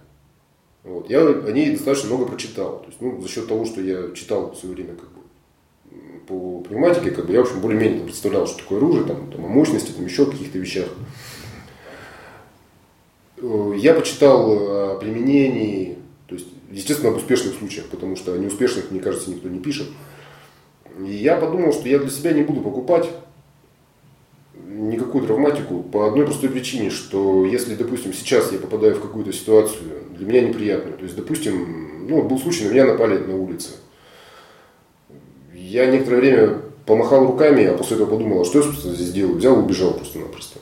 Вот. Я о ней достаточно много прочитал. То есть, ну, за счет того, что я читал в свое время как бы, по пневматике, как бы, я, в общем, более-менее представлял, что такое оружие, там, там, о мощности, там, еще о каких-то вещах. Э, Я почитал о применении, то есть, естественно, об успешных случаях, потому что о неуспешных, мне кажется, никто не пишет. И я подумал, что я для себя не буду покупать никакую травматику по одной простой причине, что если, допустим, сейчас я попадаю в какую-то ситуацию, для меня неприятную, то есть, допустим, ну, был случай, на меня напали на улице. Я некоторое время помахал руками, а после этого подумал, а что я, собственно, здесь делаю? Взял и убежал просто-напросто.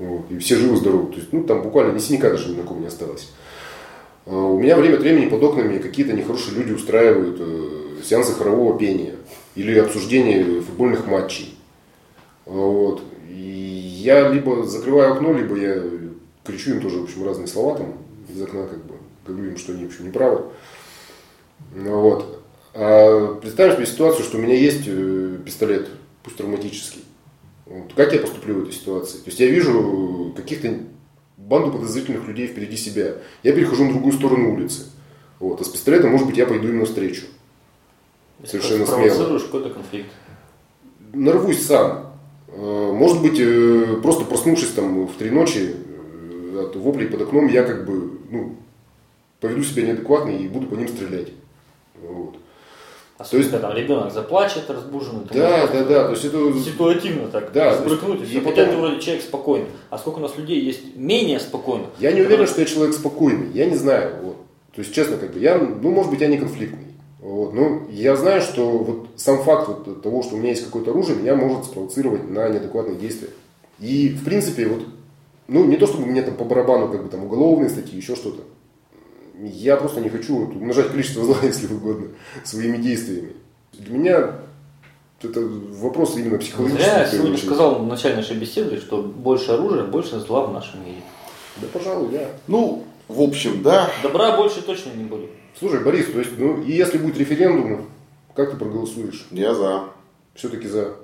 Вот. И все живы-здоровы. То есть, ну, там буквально ни синяка даже ни на ком не осталось. А У меня время от времени под окнами какие-то нехорошие люди устраивают э, сеансы хорового пения или обсуждение футбольных матчей. Вот. И я либо закрываю окно, либо я кричу им тоже, в общем, разные слова там из окна, как бы, говорю им, что они, в общем, неправы. Ну, вот. А представим себе ситуацию, что у меня есть э, пистолет, пусть травматический. Вот. Как я поступлю в этой ситуации? То есть я вижу каких-то банду подозрительных людей впереди себя. Я перехожу на другую сторону улицы. Вот. А с пистолетом, может быть, я пойду им навстречу. Совершенно смело. Какой-то конфликт. нарвусь сам. Э, Может быть, э, просто проснувшись там в три ночи э, от воплей под окном, я как бы ну, поведу себя неадекватно и буду по ним стрелять. Вот. Особенно, есть- когда там ребенок заплачет разбуженный. Да, да, да. То есть это Ситуативно так Да, сбрыкнуть, то и и потом- ты вроде человек спокойный. А сколько у нас людей есть менее спокойных? Я не уверен, что я человек спокойный. Я не знаю. Вот. То есть, честно, как бы, я, ну, может быть, я не конфликтный. Вот. Но я знаю, что вот сам факт вот того, что у меня есть какое-то оружие, меня может спровоцировать на неадекватные действия. И, в принципе, вот, ну, не то, чтобы мне там по барабану, как бы, там, уголовные статьи, еще что-то. Я просто не хочу вот, умножать количество зла, если угодно, своими действиями. Для меня это вопрос именно психологический. Я сегодня очередь. сказал в начале нашей беседы, что больше оружия, больше зла в нашем мире. Да, пожалуй, да. Ну, в общем, да. Добра больше точно не будет. Слушай, Борис, то есть, ну, и если будет референдум, как ты проголосуешь? Я за. Все-таки за.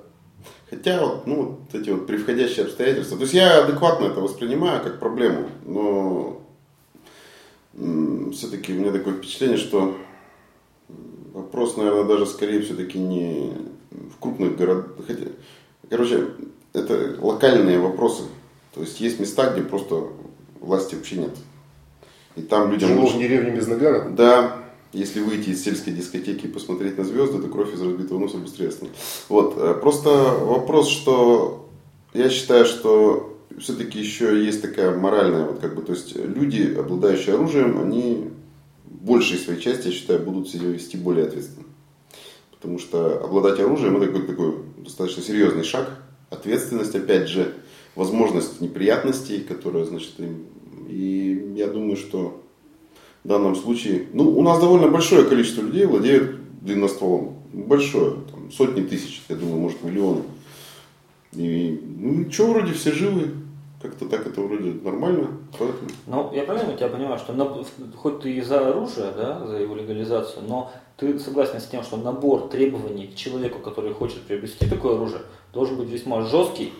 Хотя вот, ну, вот эти вот превходящие обстоятельства. То есть я адекватно это воспринимаю как проблему, но все-таки у меня такое впечатление, что вопрос, наверное, даже скорее все-таки не в крупных городах. Хотя, короче, это локальные вопросы. То есть есть места, где просто власти вообще нет. И там людям... Живут в деревне без нагана? Да. Если выйти из сельской дискотеки и посмотреть на звезды, то кровь из разбитого носа быстрее станет. Вот. Э, просто вопрос, что я считаю, что все-таки еще есть такая моральная, вот как бы, то есть люди, обладающие оружием, они большей своей части, я считаю, будут себя вести более ответственно. Потому что обладать оружием это такой, такой достаточно серьезный шаг. Ответственность, опять же, возможность неприятностей, которая, значит, им... И я думаю, что в данном случае... Ну, у нас довольно большое количество людей владеют длинностволом. Большое, там, сотни тысяч, я думаю, может, миллионы. И, ну, что, вроде все живы, как-то так это вроде нормально. Поэтому... Ну, я правильно тебя понимаю, что на, хоть ты и за оружие, да, за его легализацию, но ты согласен с тем, что набор требований к человеку, который хочет приобрести такое оружие, должен быть весьма жесткий.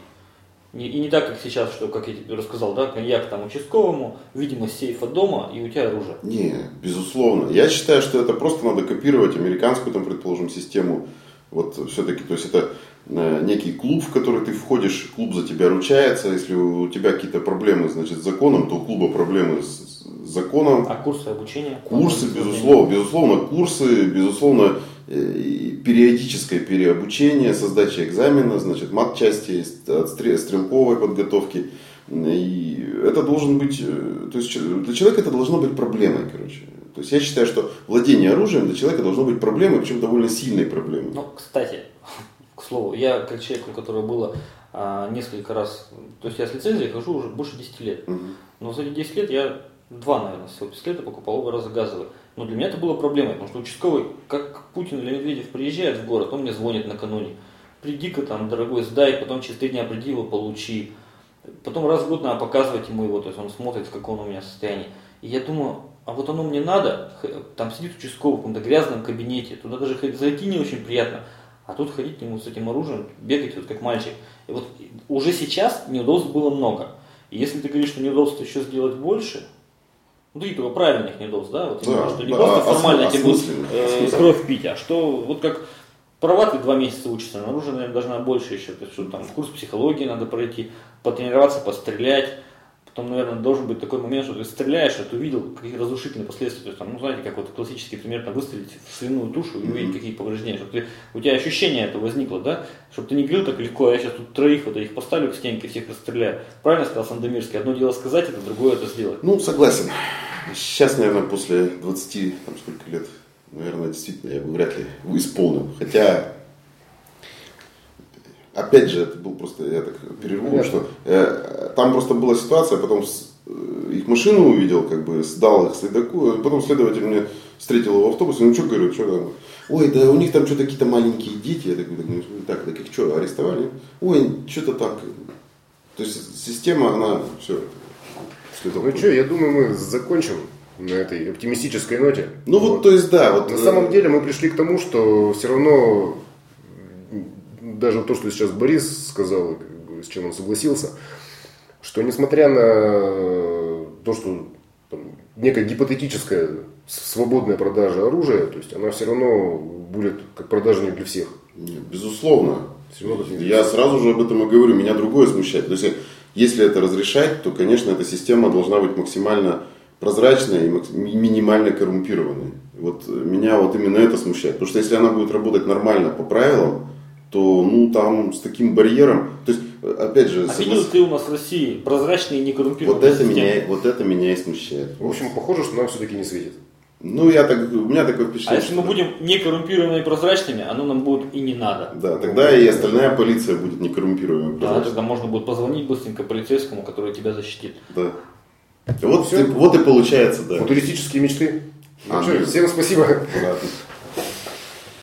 И не так, как сейчас, что, как я тебе рассказал, да, коньяк там участковому, видимо, сейфа дома, и у тебя оружие. Не, безусловно. Я считаю, что это просто надо копировать американскую, там, предположим, систему. Вот все-таки, то есть это некий клуб, в который ты входишь, клуб за тебя ручается. Если у тебя какие-то проблемы, значит, с законом, то у клуба проблемы с законом. А курсы обучения? Курсы, безусловно, безусловно, курсы, безусловно, э, периодическое переобучение, сдача экзамена, значит, мат-части, стрелковой подготовки. И это должен быть, э, то есть для человека это должно быть проблемой, короче. То есть я считаю, что владение оружием для человека должно быть проблемой, причем довольно сильной проблемой. Ну, кстати, слову, я как человек, у которого было а, несколько раз, то есть я с лицензией хожу уже больше 10 лет, угу. но за эти 10 лет я два, наверное, всего пистолета покупал оба раза газовые. Но для меня это было проблемой, потому что участковый, как Путин или Медведев приезжает в город, он мне звонит накануне. Приди-ка там, дорогой, сдай, потом через три дня приди его, получи. Потом раз в год надо показывать ему его, то есть он смотрит, в каком он у меня состоянии. И я думаю, а вот оно мне надо, там сидит участковый в каком-то грязном кабинете, туда даже зайти не очень приятно. А тут ходить к нему с этим оружием, бегать вот как мальчик. И вот уже сейчас неудобств было много. И если ты говоришь, что неудобств еще сделать больше, ну и только правильных неудобств, да, вот да, что не да, просто формально тебе будут э, кровь пить, а что вот как права ты два месяца учишься, на оружие, наверное, должна больше еще, то есть, что там курс психологии надо пройти, потренироваться, пострелять, Потом, наверное, должен быть такой момент, что ты стреляешь, а ты увидел какие разрушительные последствия. То есть, там, ну, знаете, как вот классический пример, там, выстрелить в свиную тушу и увидеть, какие повреждения. Чтобы ты, у тебя ощущение это возникло, да? Чтобы ты не говорил так легко, а я сейчас тут троих вот этих поставлю к стенке, всех расстреляю. Правильно сказал Сандомирский? Одно дело сказать это, другое это сделать. Ну, согласен. Сейчас, наверное, после 20, там, сколько лет, наверное, действительно, я бы вряд ли исполнил. Хотя опять же, это был просто, я так перерву, что э, там просто была ситуация, потом с, э, их машину увидел, как бы сдал их следаку, а потом следователь мне встретил его в автобусе, ну что, говорю, что там? Ой, да у них там что-то какие-то маленькие дети, я такой, так, так их что, арестовали? Ой, что-то так. То есть система, она все. Ну что, я думаю, мы закончим на этой оптимистической ноте. Ну вот, вот то есть да. Вот, на самом деле мы пришли к тому, что все равно даже то, что сейчас Борис сказал, с чем он согласился, что несмотря на то, что там, некая гипотетическая свободная продажа оружия, то есть она все равно будет как продажа не для всех. Безусловно. Все равно Я сразу же об этом и говорю, меня другое смущает. То есть, если это разрешать, то, конечно, эта система должна быть максимально прозрачной и минимально коррумпированной. Вот меня вот именно это смущает. Потому что если она будет работать нормально по правилам, то ну там с таким барьером, то есть опять же... А видел ты у нас в России прозрачные и не коррумпированные вот это меня, Вот это меня и смущает. В общем, похоже, что нам все-таки не светит. Ну, я так, у меня такое впечатление. А если мы да. будем не коррумпированными и прозрачными, оно нам будет и не надо. Да, тогда и остальная полиция будет не коррумпированной. Да, тогда можно будет позвонить быстренько полицейскому, который тебя защитит. Да. Вот, Все. вот и получается, да. Футуристические мечты. А, ну, что, всем спасибо. Ладно.